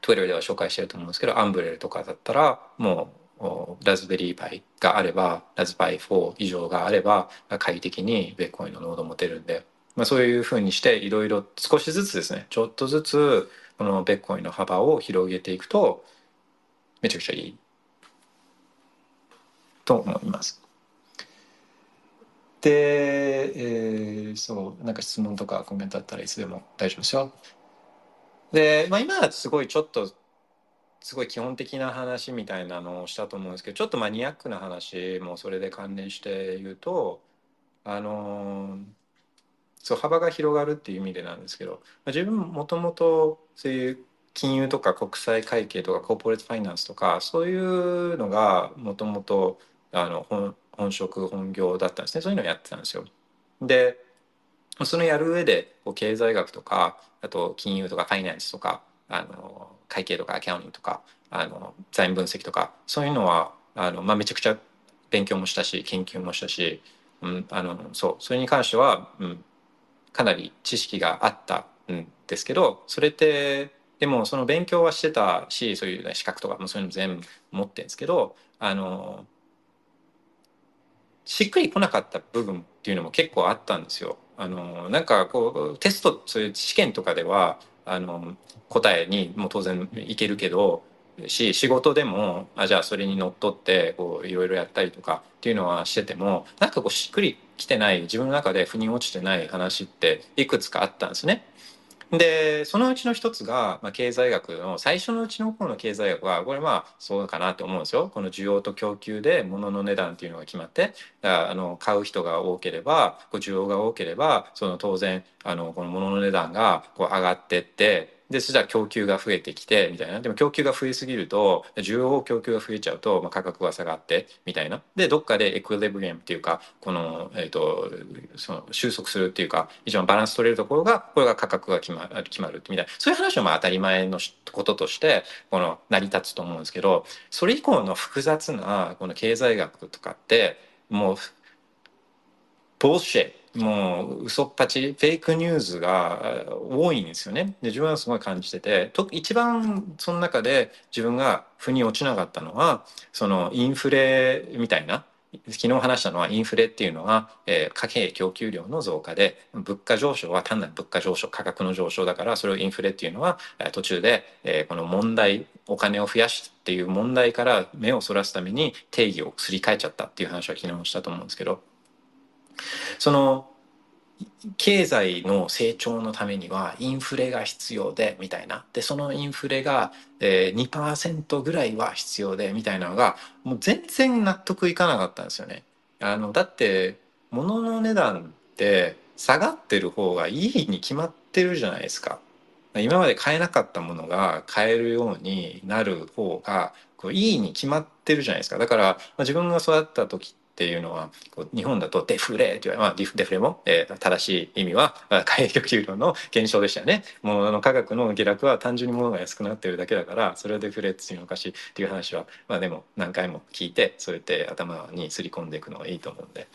Twitter では紹介してると思うんですけどアンブレルとかだったらもうラズベリーパイがあればラズパイ4以上があれば快適にベッコインのノード持てるんで、まあ、そういうふうにしていろいろ少しずつですねちょっとずつこのベッコインの幅を広げていくとめちゃくちゃいいと思います。で、えー、そうなんか質問とかコメントあったらいつでも大丈夫ですよ。で、まあ、今すごいちょっとすごい基本的な話みたいなのをしたと思うんですけどちょっとマニアックな話もそれで関連して言うとあのそう幅が広がるっていう意味でなんですけど自分もともとそういう金融とか国際会計とかコーポレートファイナンスとかそういうのがもともと本職本業だったんですねそういうのをやってたんですよ。でそのやる上で経済学とかあと金融とかファイナンスとかあの会計とかアカウンティングとかあの財務分析とかそういうのはあの、まあ、めちゃくちゃ勉強もしたし研究もしたし、うん、あのそうそれに関しては、うん、かなり知識があったんですけどそれってでもその勉強はしてたしそういう資格とかもそういうの全部持ってるんですけどあのしっくりこなかった部分っていうのも結構あったんですよ。あのなんかこうテストそういう試験とかではあの答えにも当然いけるけどし仕事でもあじゃあそれにのっとっていろいろやったりとかっていうのはしててもなんかこうしっくりきてない自分の中で腑に落ちてない話っていくつかあったんですね。でそのうちの一つが、まあ、経済学の最初のうちの方の経済学はこれまあそうかなと思うんですよ。この需要と供給で物の値段っていうのが決まってあの買う人が多ければこう需要が多ければその当然あのこの物の値段がこう上がってってでそしたら供給が増えてきてみたいな。でも供給が増えすぎると需要供給が増えちゃうと、まあ、価格が下がってみたいな。でどっかでエクイリブリアムっていうかこの,、えーと、その収束するっていうか一番バランス取れるところがこれが価格が決まる決まるみたいな。そういう話はまあ当たり前のこととしてこの成り立つと思うんですけどそれ以降の複雑なこの経済学とかってもうボーシェもう嘘っぱちフェイクニュースが多いんですよね。で自分はすごい感じててと一番その中で自分が腑に落ちなかったのはそのインフレみたいな昨日話したのはインフレっていうのは、えー、貨幣供給量の増加で物価上昇は単なる物価上昇価格の上昇だからそれをインフレっていうのは、途中で、えー、この問題お金を増やすっていう問題から目をそらすために定義をすり替えちゃったっていう話は昨日したと思うんですけど。その経済の成長のためにはインフレが必要でみたいなでそのインフレが、えー、2%ぐらいは必要でみたいなのがもう全然納得いかなかったんですよね。あのだって物の値段って下がってる方がいいに決まってるじゃないですか。今まで買えなかったものが買えるようになる方がいいに決まってるじゃないですか。だから、まあ、自分が育った時ってっていうのは日本だとデフレという、まあ、デフレも、えー、正しい意味は海外給料の減少でしたよね物の価格の下落は単純に物が安くなってるだけだからそれをデフレっていうのおかしいっていう話は、まあ、でも何回も聞いてそうやって頭にすり込んでいくのがいいと思うんで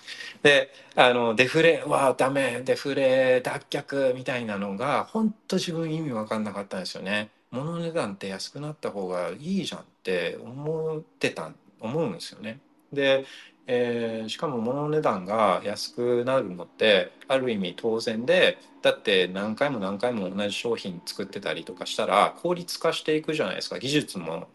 であのデフレはダメデフレ脱却みたいなのが本当自分意味分かんなかったんですよね。物の値段って安くなった方がいいじゃんって思ってた思うんですよね。で、えー、しかも物の値段が安くなるのってある意味当然でだって何回も何回も同じ商品作ってたりとかしたら効率化していくじゃないですか。技術も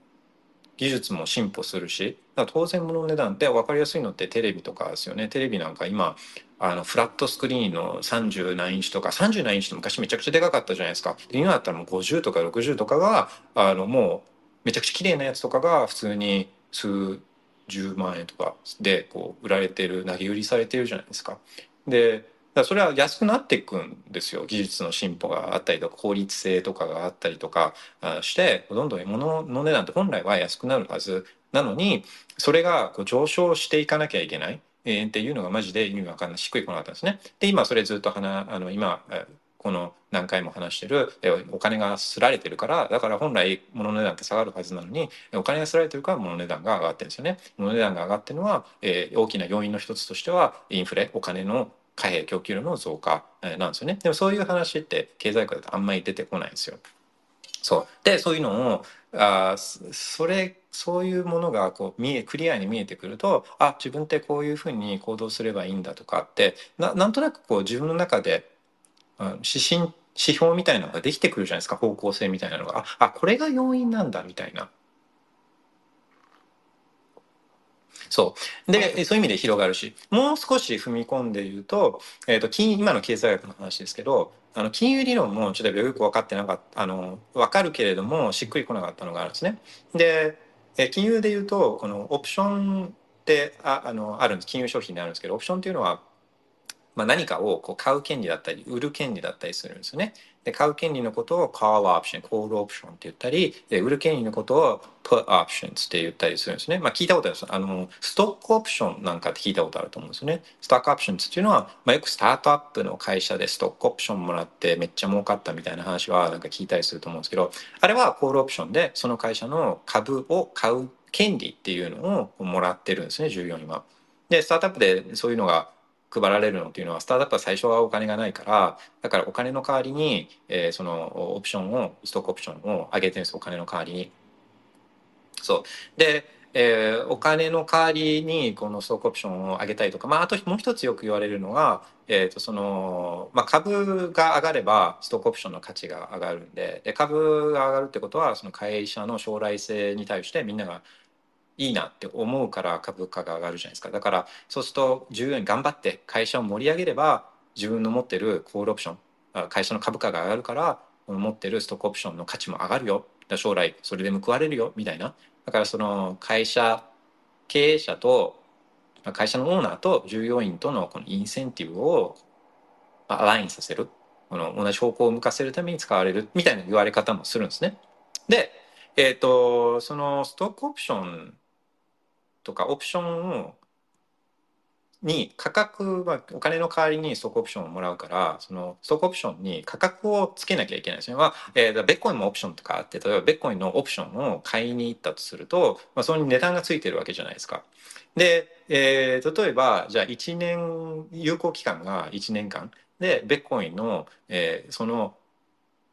技術も進歩するし。当然物の値段って分かりやすいのってテレビとかですよね。テレビなんか今あのフラットスクリーンの30何インチとか30何インチって昔めちゃくちゃでかかったじゃないですか。今だったらもう50とか60とかがあのもうめちゃくちゃ綺麗なやつとかが普通に数十万円とかでこう売られてる投げ売りされてるじゃないですか。でそれは安くなっていくんですよ技術の進歩があったりとか効率性とかがあったりとかしてどんどん物の値段って本来は安くなるはずなのにそれがこう上昇していかなきゃいけない、っていうのがマジで意味わかんないしっくりこなかったんですね。で今それずっと話あの今この何回も話してるお金がすられてるからだから本来物の値段って下がるはずなのにお金がすられてるから物の値段が上がってるんですよね。物の値段が上がってるのは、えー、大きな要因の一つとしてはインフレお金の貨幣供給量の増加なんですよね。でもそういう話って経済学だとあんまり出てこないんですよ。そうでそういうのをあそれそういうものがこう見えクリアに見えてくるとあ自分ってこういうふうに行動すればいいんだとかってななんとなくこう自分の中で指針指標みたいなのができてくるじゃないですか方向性みたいなのが。ああこれが要因なんだみたいな。そう。でそういう意味で広がるし。もう少し踏み込んで言うと,、えーと、金今の経済学の話ですけどあの金融理論もちょっとよく分かってなかったあの分かるけれどもしっくりこなかったのがあるんですね。で金融で言うとこのオプションってああのあるんです。金融商品であるんですけどオプションっていうのはまあ、何かをこう買う権利だったり売る権利だったりするんですよね。で買う権利のことを call option、call option って言ったりで売る権利のことを put options って言ったりするんですね。まあ、聞いたことあるあのストックオプションなんかって聞いたことあると思うんですよね。ストックオプションっていうのは、まあ、よくスタートアップの会社でストックオプションもらってめっちゃ儲かったみたいな話はなんか聞いたりすると思うんですけどあれは call オプションでその会社の株を買う権利っていうのをもらってるんですね従業員は。でスタートアップでそういうのが配られるのっていうのはスタートアップは最初はお金がないからだからお金の代わりに、えー、そのオプションをストックオプションを上げてるんですお金の代わりに。そうでえー、お金の代わりにこのストックオプションを上げたりとか、まあ、あともう一つよく言われるのが、えーとそのまあ、株が上がればストックオプションの価値が上がるんでで株が上がるってことはその会社の将来性に対してみんながいいなって思うから株価が上がるじゃないですか。だからそうすると従業員頑張って会社を盛り上げれば自分の持ってるコールオプション会社の株価が上がるから持ってるストックオプションの価値も上がるよ。将来それで報われるよ。みたいな。だからその会社経営者と会社のオーナーと従業員とのこのインセンティブをアラインさせる。この同じ方向を向かせるために使われる。みたいな言われ方もするんですね。で、えっ、ー、とそのストックオプションとかオプションをに価格はお金の代わりにストックオプションをもらうからそのストックオプションに価格をつけなきゃいけないですね。まあえー、ベッコインもオプションとかあって例えばベッコインのオプションを買いに行ったとすると、まあ、それに値段がついてるわけじゃないですか。で、えー、例えばじゃあ1年有効期間が1年間でベッコインの、えー、その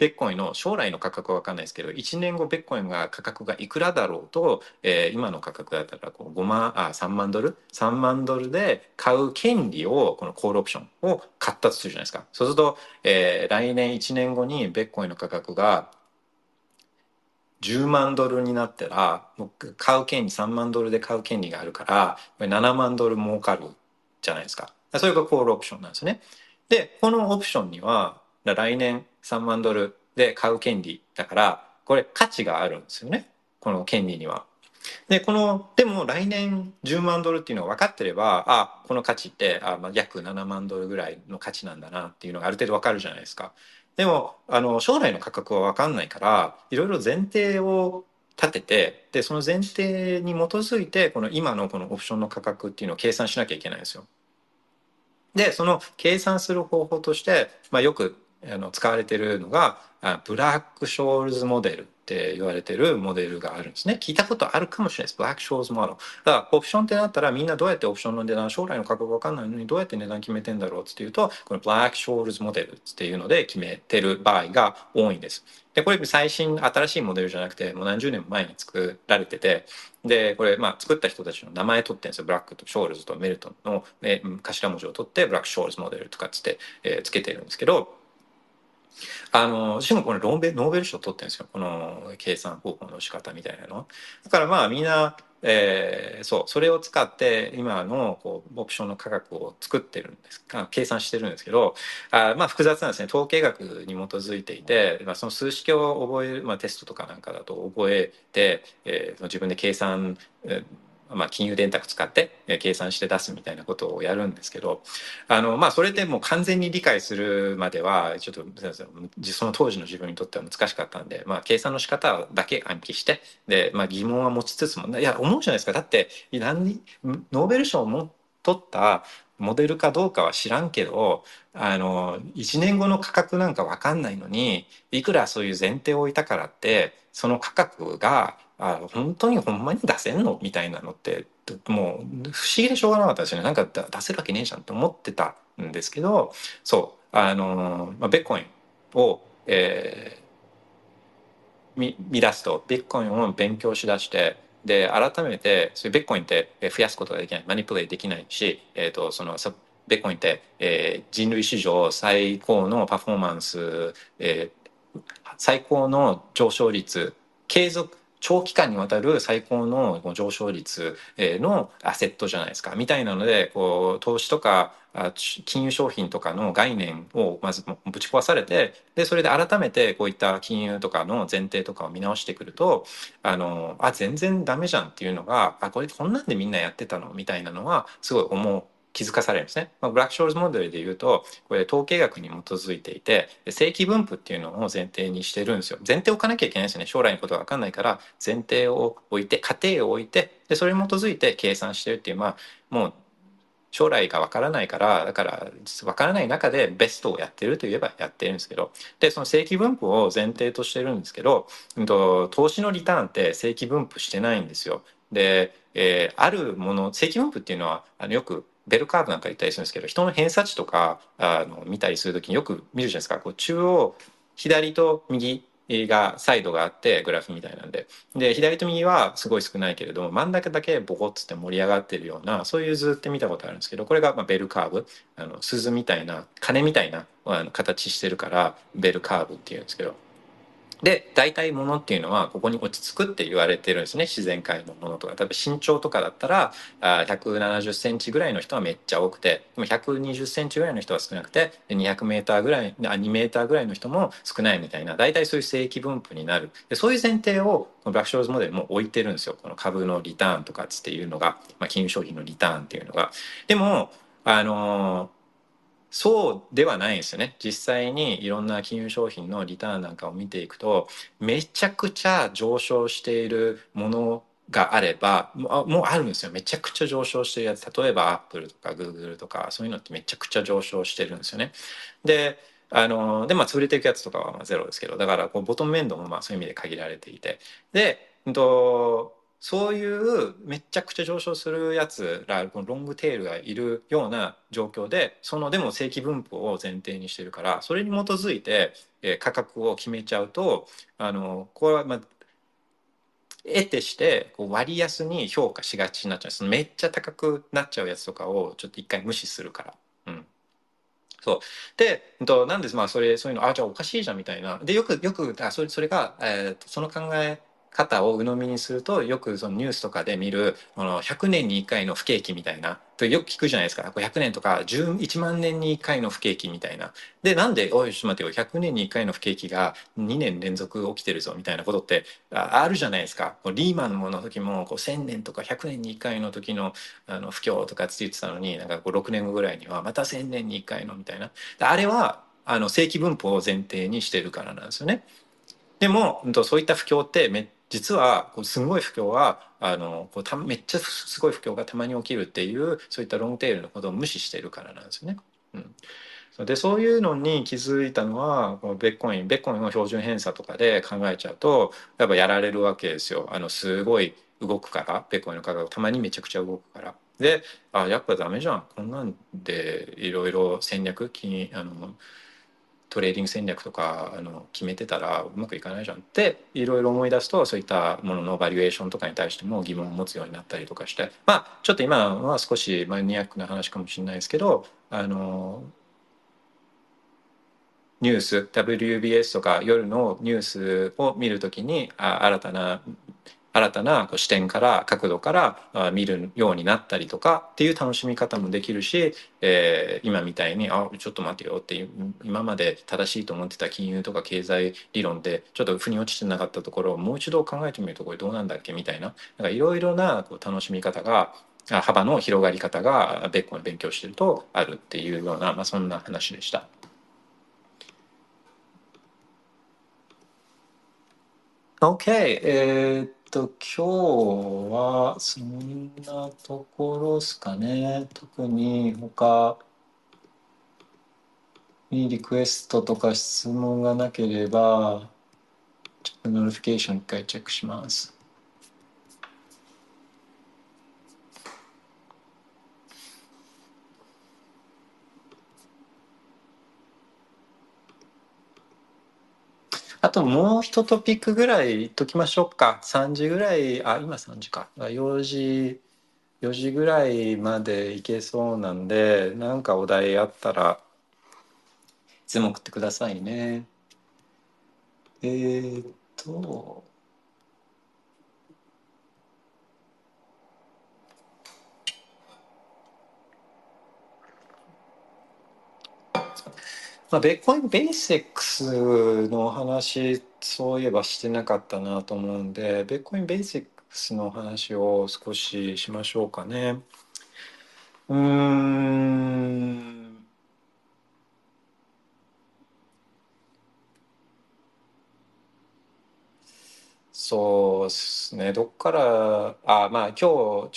ベッコインの将来の価格は分かんないですけど1年後ベッコインが価格がいくらだろうと、えー、今の価格だったらこう5万あ3万ドル？3万ドルで買う権利をこのコールオプションを買ったとするじゃないですか。そうすると、えー、来年1年後にベッコインの価格が10万ドルになったらもう買う権利3万ドルで買う権利があるから7万ドル儲かるじゃないですか。それがコールオプションなんですね。でこのオプションには来年3万ドルで買う権利だからこれ価値があるんですよねこの権利には。でこのでも来年10万ドルっていうのが分かってればあこの価値ってあ、まあ、約7万ドルぐらいの価値なんだなっていうのがある程度分かるじゃないですか。でもあの将来の価格は分かんないからいろいろ前提を立ててでその前提に基づいてこの今のこのオプションの価格っていうのを計算しなきゃいけないんですよ。でその計算する方法として、まあ、よくあの使われてるのがブラック・ショールズモデルって言われてるモデルがあるんですね。聞いたことあるかもしれないです。ブラック・ショールズモデル。だからオプションってなったらみんなどうやってオプションの値段、将来の価格わかんないのにどうやって値段決めてんだろうっていうと、このブラック・ショールズモデルっていうので決めてる場合が多いんです。で、これ最新、新しいモデルじゃなくて、もう何十年も前に作られてて、で、これ、まあ、作った人たちの名前取ってるんですよ。ブラックとショールズとメルトンの、ね、頭文字を取って、ブラック・ショールズモデルとかつって、えー、つけてるんですけど、あの、しかもこれノーベル、ノーベル賞取ってるんですよ。この計算方法の仕方みたいなの。だからまあみんな、えー、そう、それを使って今のこうオプションの価格を作ってるんです計算してるんですけど、あまあ複雑なんですね。統計学に基づいていて、まあ、その数式を覚える、まあテストとかなんかだと覚えて、えー、自分で計算、えーまあ、金融電卓使って計算して出すみたいなことをやるんですけどあの、まあ、それでもう完全に理解するまではちょっとその当時の自分にとっては難しかったんで、まあ、計算の仕方だけ暗記してで、まあ、疑問は持ちつつもいや思うじゃないですか。だって何ノーベル賞を取ったモデルかどうかは知らんけどあの1年後の価格なんか分かんないのにいくらそういう前提を置いたからってその価格があ本当にほんまに出せんの？みたいなのってもう不思議でしょうがなかったですね。なんか出せるわけねえじゃんって思ってたんですけどそうあの、まあ、ベッコインを、えー、見出すとビッコインを勉強しだしてで改めてそういうベッコインって増やすことができない。マニプレイできないし、えーと、そのベッコインって、えー、人類史上最高のパフォーマンス、えー、最高の上昇率継続長期間にわたる最高の上昇率のアセットじゃないですか。みたいなのでこう投資とか金融商品とかの概念をまずぶち壊されてでそれで改めてこういった金融とかの前提とかを見直してくるとあのあ全然ダメじゃんっていうのがあこれこんなんでみんなやってたの？みたいなのはすごい思う気づかされるんですね。まあ、ブラック・ショールズモデルで言うとこれ統計学に基づいていて正規分布っていうのを前提にしてるんですよ。前提を置かなきゃいけないですよね。将来のことが分かんないから前提を置いて過程を置いてでそれに基づいて計算してるっていうまあもう将来が分からないからだから分からない中でベストをやってるといえばやってるんですけどでその正規分布を前提としてるんですけど、投資のリターンって正規分布してないんですよ。で、えー、あるもの正規分布っていうのはあのよくベルカーブなんか言ったりするんですけど人の偏差値とかあの見たりする時によく見るじゃないですか。こう中央左と右がサイドがあってグラフみたいなんで。で左と右はすごい少ないけれども真ん中だけボコッつって盛り上がってるようなそういう図って見たことあるんですけどこれがまベルカーブ。あの鈴みたいな鐘みたいなあの形してるからベルカーブっていうんですけど。で大体ものっていうのはここに落ち着くって言われてるんですね。自然界のものとか。例えば身長とかだったら170センチぐらいの人はめっちゃ多くて。でも120センチぐらいの人は少なくて200メーターぐらいあ2メーターぐらいの人も少ないみたいな。大体そういう正規分布になる。でそういう前提をこのブラックショーズモデルも置いてるんですよ。この株のリターンとかっていうのが、まあ、金融商品のリターンっていうのが。でもあのーそうではないんですよね。実際にいろんな金融商品のリターンなんかを見ていくとめちゃくちゃ上昇しているものがあればもうあるんですよ。めちゃくちゃ上昇してるやつ。例えばアップルとかグーグルとかそういうのってめちゃくちゃ上昇してるんですよね。であのでまあ潰れていくやつとかはまあゼロですけどだからこうボトム面倒もまあそういう意味で限られていて。で、うんとそういうめちゃくちゃ上昇するやつらこのロングテールがいるような状況でそのでも正規分布を前提にしてるからそれに基づいて、えー、価格を決めちゃうとあのこれはまあ得てしてこう割安に評価しがちになっちゃう。そのめっちゃ高くなっちゃうやつとかをちょっと一回無視するから。うん。そう。で、なんですまあそれそういうのあじゃあおかしいじゃんみたいな。でよくよくあそれそれが、えー、その考え方を鵜呑みにするとよくそのニュースとかで見るこの100年に1回の不景気みたいなとよく聞くじゃないですか。100年とか1万年に1回の不景気みたいな。でなんでおいちょっと待ってよ。100年に1回の不景気が2年連続起きてるぞみたいなことってあるじゃないですか。リーマンの時もこう1000年とか100年に1回の時のあの不況とかって言ってたのになんかこう6年後ぐらいにはまた1000年に1回のみたいな。あれはあの正規分布を前提にしてるからなんですよね。でもそういった不況ってめ実はこうすごい不況はあのこうためっちゃすごい不況がたまに起きるっていうそういったロングテールのことを無視しているからなんですよね。うんでそういうのに気づいたのはこのビットコインビットコインを標準偏差とかで考えちゃうとやっぱやられるわけですよ。あのすごい動くからビットコインの価格たまにめちゃくちゃ動くから。であやっぱダメじゃんこんなんでいろいろ戦略あのトレーディング戦略とかあの決めてたらうまくいかないじゃんっていろいろ思い出すとそういったもののバリエーションとかに対しても疑問を持つようになったりとかしてまあちょっと今は少しマニアックな話かもしれないですけどあのニュース WBS とか夜のニュースを見るときにあ新たな新たな視点から角度から見るようになったりとかっていう楽しみ方もできるし、えー、今みたいに「あちょっと待てよ」って今まで正しいと思ってた金融とか経済理論でちょっと腑に落ちてなかったところをもう一度考えてみるとこれどうなんだっけ？みたいな。いろいろなこう楽しみ方が幅の広がり方が別個に勉強してるとあるっていうような、まあ、そんな話でした。OK、えーと、今日はそんなところですかね。特に他にリクエストとか質問がなければ、ちょっと notification 一回チェックします。あともう一トピックぐらい言っときましょうか。3時ぐらい、あ、今3時か。4時、4時ぐらいまでいけそうなんで、なんかお題あったら、いつも送ってくださいね。えー、っと、まあ、ベッコインベーシックスの話そういえばしてなかったなと思うんでベッコインベーシックスの話を少ししましょうかね。うーんそうですねどっからあまあ今日ち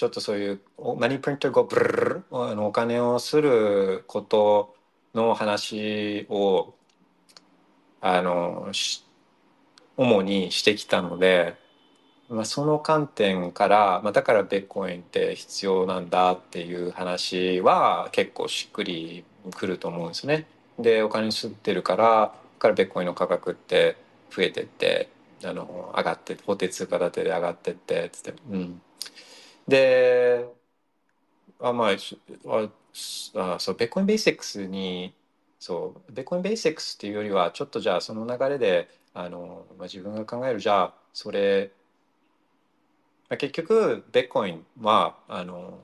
ょっとそういうマニープリンターがブルルあのお金をすることの話をあの主にしてきたので、まあ、その観点から、まあ、だからベッコインって必要なんだっていう話は結構しっくりくると思うんですね。でお金吸ってるからからベッコインの価格って増えてってあの上がって法定通貨建てで上がってってっつって。うん、であまあああそうベッコインベーシックスにそうベッコインベーシックスっていうよりはちょっとじゃあその流れであの、まあ、自分が考えるじゃあそれ、まあ、結局ベッコインはあの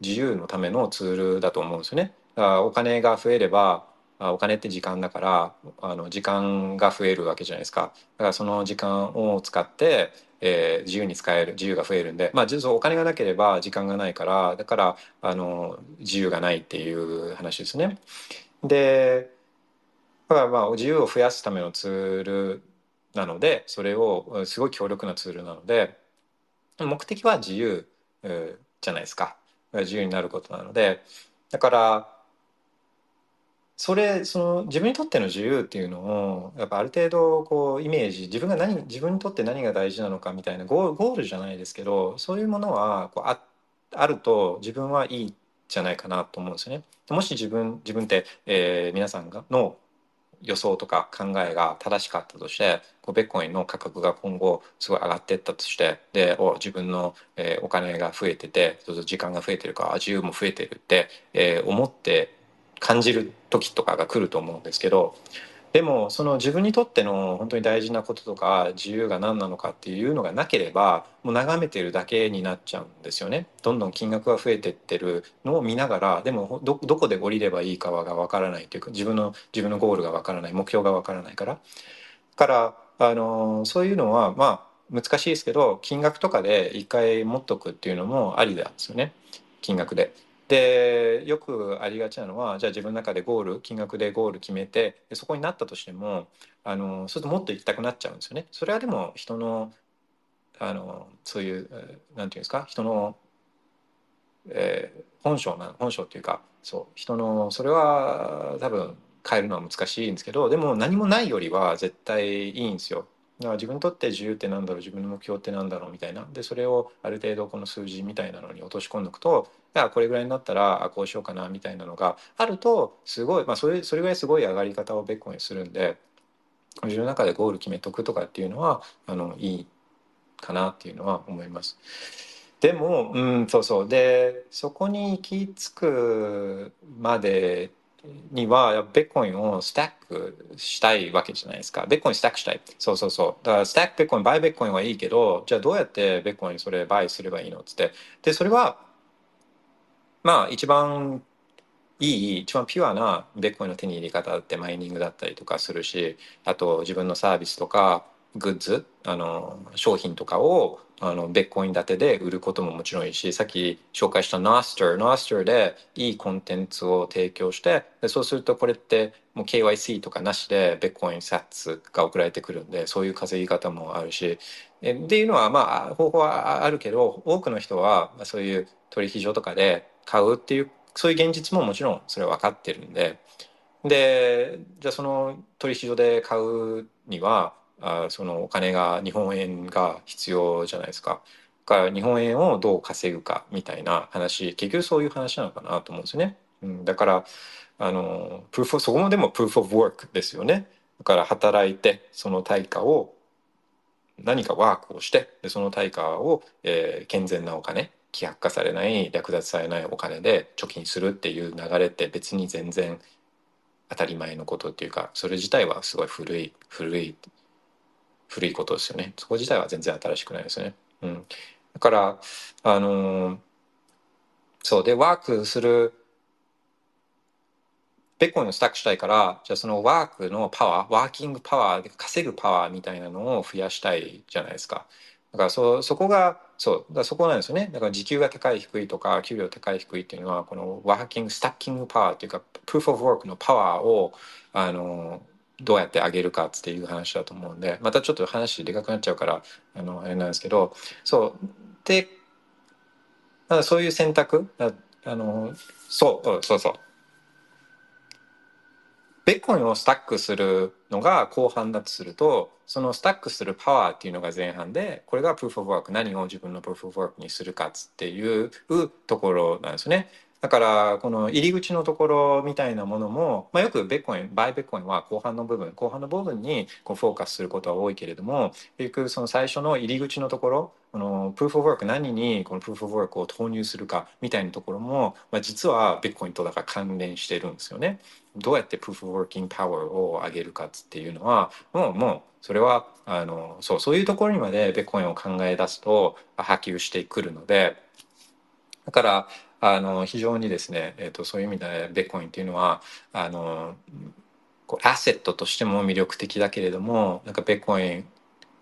自由のためのツールだと思うんですよね。だからお金が増えればお金って時間だからあの時間が増えるわけじゃないですかだからその時間を使ってえー、自由に使える自由が増えるんで、まあ、お金がなければ時間がないからだからあの自由がないっていう話ですね。でだからまあ自由を増やすためのツールなのでそれをすごい強力なツールなので目的は自由じゃないですか自由になることなのでだからそれその自分にとっての自由っていうのをやっぱある程度こうイメージ自分が何自分にとって何が大事なのかみたいなゴーゴールじゃないですけどそういうものはこうああると自分はいいじゃないかなと思うんですよね。もし自分自分って、えー、皆さんがの予想とか考えが正しかったとしてこうベッコインの価格が今後すごい上がっていったとしてでお自分の、えー、お金が増えてて時間が増えてるから自由も増えてるって、えー、思って感じる時とかが来ると思うんですけどでもその自分にとっての本当に大事なこととか自由が何なのかっていうのがなければもう眺めてるだけになっちゃうんですよね。どんどん金額が増えてってるのを見ながらでもどこで降りればいいかがわからないというか自分の自分のゴールがわからない目標がわからないから。からあのそういうのはまあ難しいですけど金額とかで一回持っとくっていうのもありなんですよね金額で。でよくありがちなのはじゃあ自分の中でゴール金額でゴール決めてそこになったとしてもあのそうするともっと行きたくなっちゃうんですよね。それはでも人のあのそういうなんていうんですか？人の、えー、本性な本性っていうかそう人のそれは多分変えるのは難しいんですけどでも何もないよりは絶対いいんですよ。だから自分にとって自由ってなんだろう？自分の目標ってなんだろう？みたいなでそれをある程度この数字みたいなのに落とし込んでおくとあこれぐらいになったらこうしようかなみたいなのがあるとすごい、まあ、それそれぐらいすごい上がり方を別個にするんで自分の中でゴール決めとくとかっていうのはあのいいかなっていうのは思います。でもうんそうそうでそこに行き着くまでにはビットコインを stack したいわけじゃないですか。ビットコイン stack したい。そうそうそう。だから stack bitcoin、buy bitcoin はいいけど、じゃあどうやってビットコインそれ buy すればいいのっつって。で、それは、まあ一番いい、一番ピュアなビットコインの手に入れ方ってマイニングだったりとかするし、あと自分のサービスとか、グッズ、あの、商品とかをあのビットコイン建てで売ることももちろんいいしさっき紹介した Nostr Nostr でいいコンテンツを提供してでそうするとこれってもう KYC とかなしでビットコイン sats が送られてくるんでそういう稼ぎ方もあるしっていうのはまあ方法はあるけど多くの人はそういう取引所とかで買うっていうそういう現実ももちろんそれは分かってるんででじゃあその取引所で買うにはあそのお金が日本円が必要じゃないですか。から日本円をどう稼ぐかみたいな話結局そういう話なのかなと思うんですよね。うん、だからあのプーフそこもでもプーフ・オブ・ワークですよね。だから働いてその対価を何かワークをしてでその対価を、えー、健全なお金希薄化されない略奪されないお金で貯金するっていう流れって別に全然当たり前のことっていうかそれ自体はすごい古い古い古いことですよねそこ自体は全然新しくないですよね。うん、だからあのそうでワークするベッコインをスタックしたいからじゃあそのワークのパワーワーキングパワー稼ぐパワーみたいなのを増やしたいじゃないですか。だからそそこがそうだそこなんですよね。だから時給が高い低いとか給料高い低いっていうのはこのワーキングスタッキングパワーっていうかプーフ・オブ・ワークのパワーをあのどうやって上げるかっていう話だと思うんでまたちょっと話でかくなっちゃうからあのあれなんですけどそう。でそういう選択あのそうそうそう。ベッコンをスタックするのが後半だとするとそのスタックするパワーっていうのが前半でこれがプーフ・オブ・ワーク何を自分のプーフ・オブ・ワークにするかっていうところなんですね。だからこの入り口のところみたいなものも、まあ、よくベッコインバイベッコインは後半の部分後半の部分にこうフォーカスすることは多いけれども結局その最初の入り口のところこのプーフ・オブ・ワーク何にこのプーフ・オブ・ワークを投入するかみたいなところも、まあ、実はベットコインとだから関連してるんですよね。どうやってプーフ・オブ・ワーキング・パワーを上げるかっていうのはもうもうそれはあのそうそういうところにまでベットコインを考え出すと波及してくるのでだからあの非常にですね、えーと、そういう意味でベットコインっていうのはあのこうアセットとしても魅力的だけれどもなんかベットコイン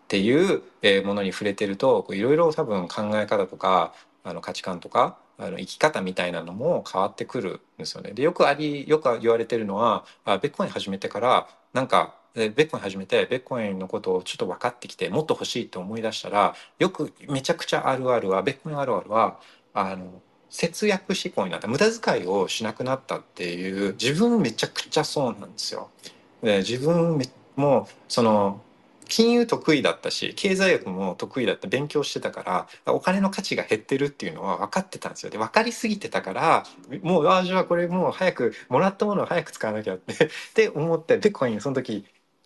っていうものに触れてるといろいろ多分考え方とかあの価値観とかあの生き方みたいなのも変わってくるんですよね。でよくありよく言われてるのはあベッコイン始めてからなんかベッコイン始めてベッコインのことをちょっと分かってきてもっと欲しいと思い出したらよくめちゃくちゃあるあるはベッコインあるあるはあの節約志向になった無駄遣いをしなくなったっていう自分めちゃくちゃそうなんですよ。で自分もその金融得意だったし経済学も得意だった勉強してたからお金の価値が減ってるっていうのは分かってたんですよで分かりすぎてたからもうああじゃあこれもう早くもらったものを早く使わなきゃって って思ってビットコインその時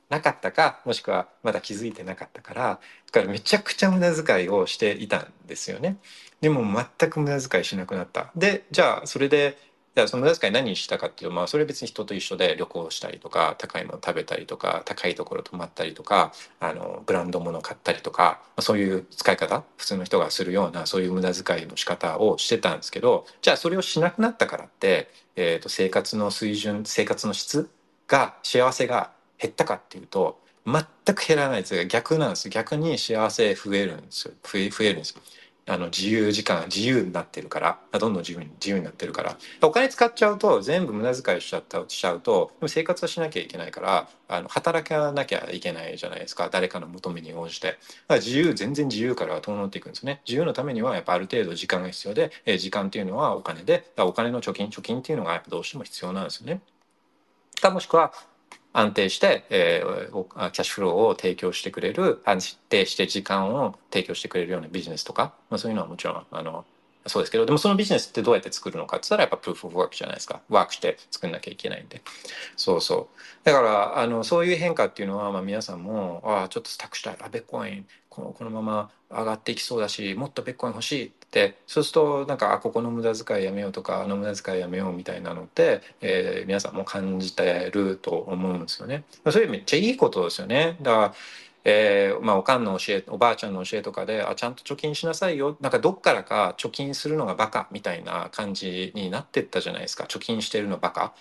なかったかもしくはまだ気づいてなかったからだからめちゃくちゃ無駄遣いをしていたんですよね。でも全く無駄遣いしなくなった。でじゃあそれでじゃあその無駄遣い何したかっていうとまあそれは別に人と一緒で旅行したりとか高いもの食べたりとか高いところ泊まったりとかあのブランド物買ったりとかそういう使い方普通の人がするようなそういう無駄遣いの仕方をしてたんですけどじゃあそれをしなくなったからって、えー、と生活の水準生活の質が幸せが減ったかっていうと全く減らないです。が逆なんです逆に幸せ増えるんですよ。増えるんですよ。あの自由時間自由になってるからどんどん自由に自由になってるから。お金使っちゃうと全部無駄遣いしちゃったしちゃうとでも生活はしなきゃいけないからあの働かなきゃいけないじゃないですか。誰かの求めに応じて。だから自由全然自由から遠のっていくんですね。自由のためにはやっぱある程度時間が必要で、え時間っていうのはお金でお金の貯金貯金っていうのがやっぱどうしても必要なんですよね。かもしくは安定して、えー、キャッシュフローを提供してくれる安定して時間を提供してくれるようなビジネスとか、まあ、そういうのはもちろんあのそうですけどでもそのビジネスってどうやって作るのかって言ったらやっぱプーフオブワークじゃないですか。ワークして作んなきゃいけないんで。そうそう。だからあのそういう変化っていうのは、まあ、皆さんもああちょっと託したい。あベッコイン。このこのまま上がっていきそうだしもっとベッコイン欲しいって。そうするとなんかあここの無駄遣いやめようとかあの無駄遣いやめようみたいなのって、えー、皆さんも感じてると思うんですよね。それめっちゃいいことですよね。だからえーまあ、おかんの教えおばあちゃんの教えとかであちゃんと貯金しなさいよ。なんかどっからか貯金するのがバカみたいな感じになってったじゃないですか。貯金してるのバカっ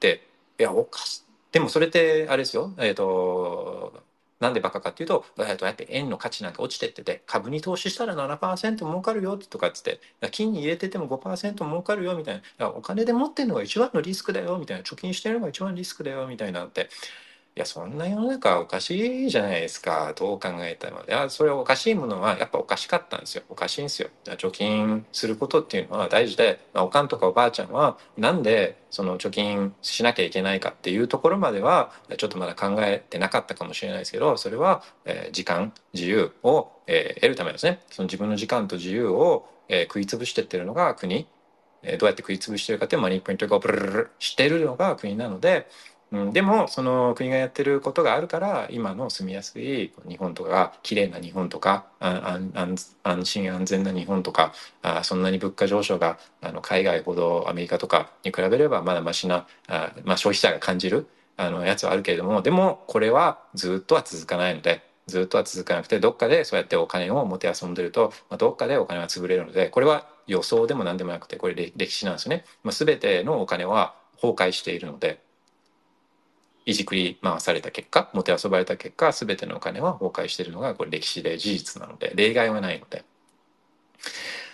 て。いやおかしでもそれってあれですよ。えっ、ー、となんでバカかっていうと、えー、とやって円の価値なんか落ちてってて株に投資したら7%儲かるよとかっつって金に入れてても5%儲かるよみたいな。お金で持ってるのが一番のリスクだよみたいな。貯金してるのが一番リスクだよみたいなっていや、そんな世の中おかしいじゃないですか。どう考えたら。いや、それおかしいものはやっぱおかしかったんですよ。おかしいんですよ。貯金することっていうのは大事で、まあ、おかんとかおばあちゃんはなんでその貯金しなきゃいけないかっていうところまではちょっとまだ考えてなかったかもしれないですけど、それは、えー、時間、自由を、えー、得るためですね。その自分の時間と自由を、えー、食い潰してってるのが国。えー、どうやって食い潰してるかっていうマニーポイントがブルルルしてるのが国なので、うん、でもその国がやってることがあるから今の住みやすい日本とか綺麗な日本とか安心安全な日本とかあそんなに物価上昇があの海外ほどアメリカとかに比べればまだましなあ、まあ、消費者が感じるあのやつはあるけれどもでもこれはずっとは続かないのでずっとは続かなくてどっかでそうやってお金を持て遊んでると、まあ、どっかでお金は潰れるのでこれは予想でも何でもなくてこれ歴史なんですね。まあ、全てのお金は崩壊しているのでいじくり回された結果もてあそばれた結果全てのお金は崩壊しているのがこれ歴史で事実なので例外はないので。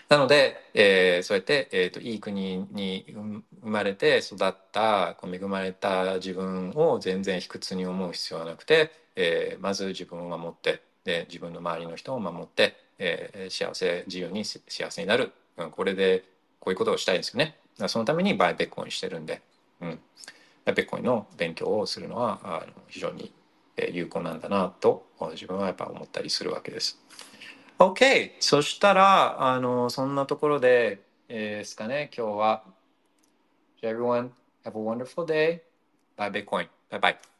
なので、えー、そうやって、えーと、いい国に生まれて育ったこう恵まれた自分を全然卑屈に思う必要はなくて、えー、まず自分を守ってで自分の周りの人を守って、えー、幸せ自由に幸せになる、うん、これでこういうことをしたいんですよね。そのためにバイベッコンしてるんで。うんベッコインの勉強をするのはあの非常に有効なんだなと自分はやっぱ思ったりするわけです。OK! そしたらあのそんなところで、えー、ですかね今日は。everyone have a wonderful day. Bye Bitcoin. Bye bye.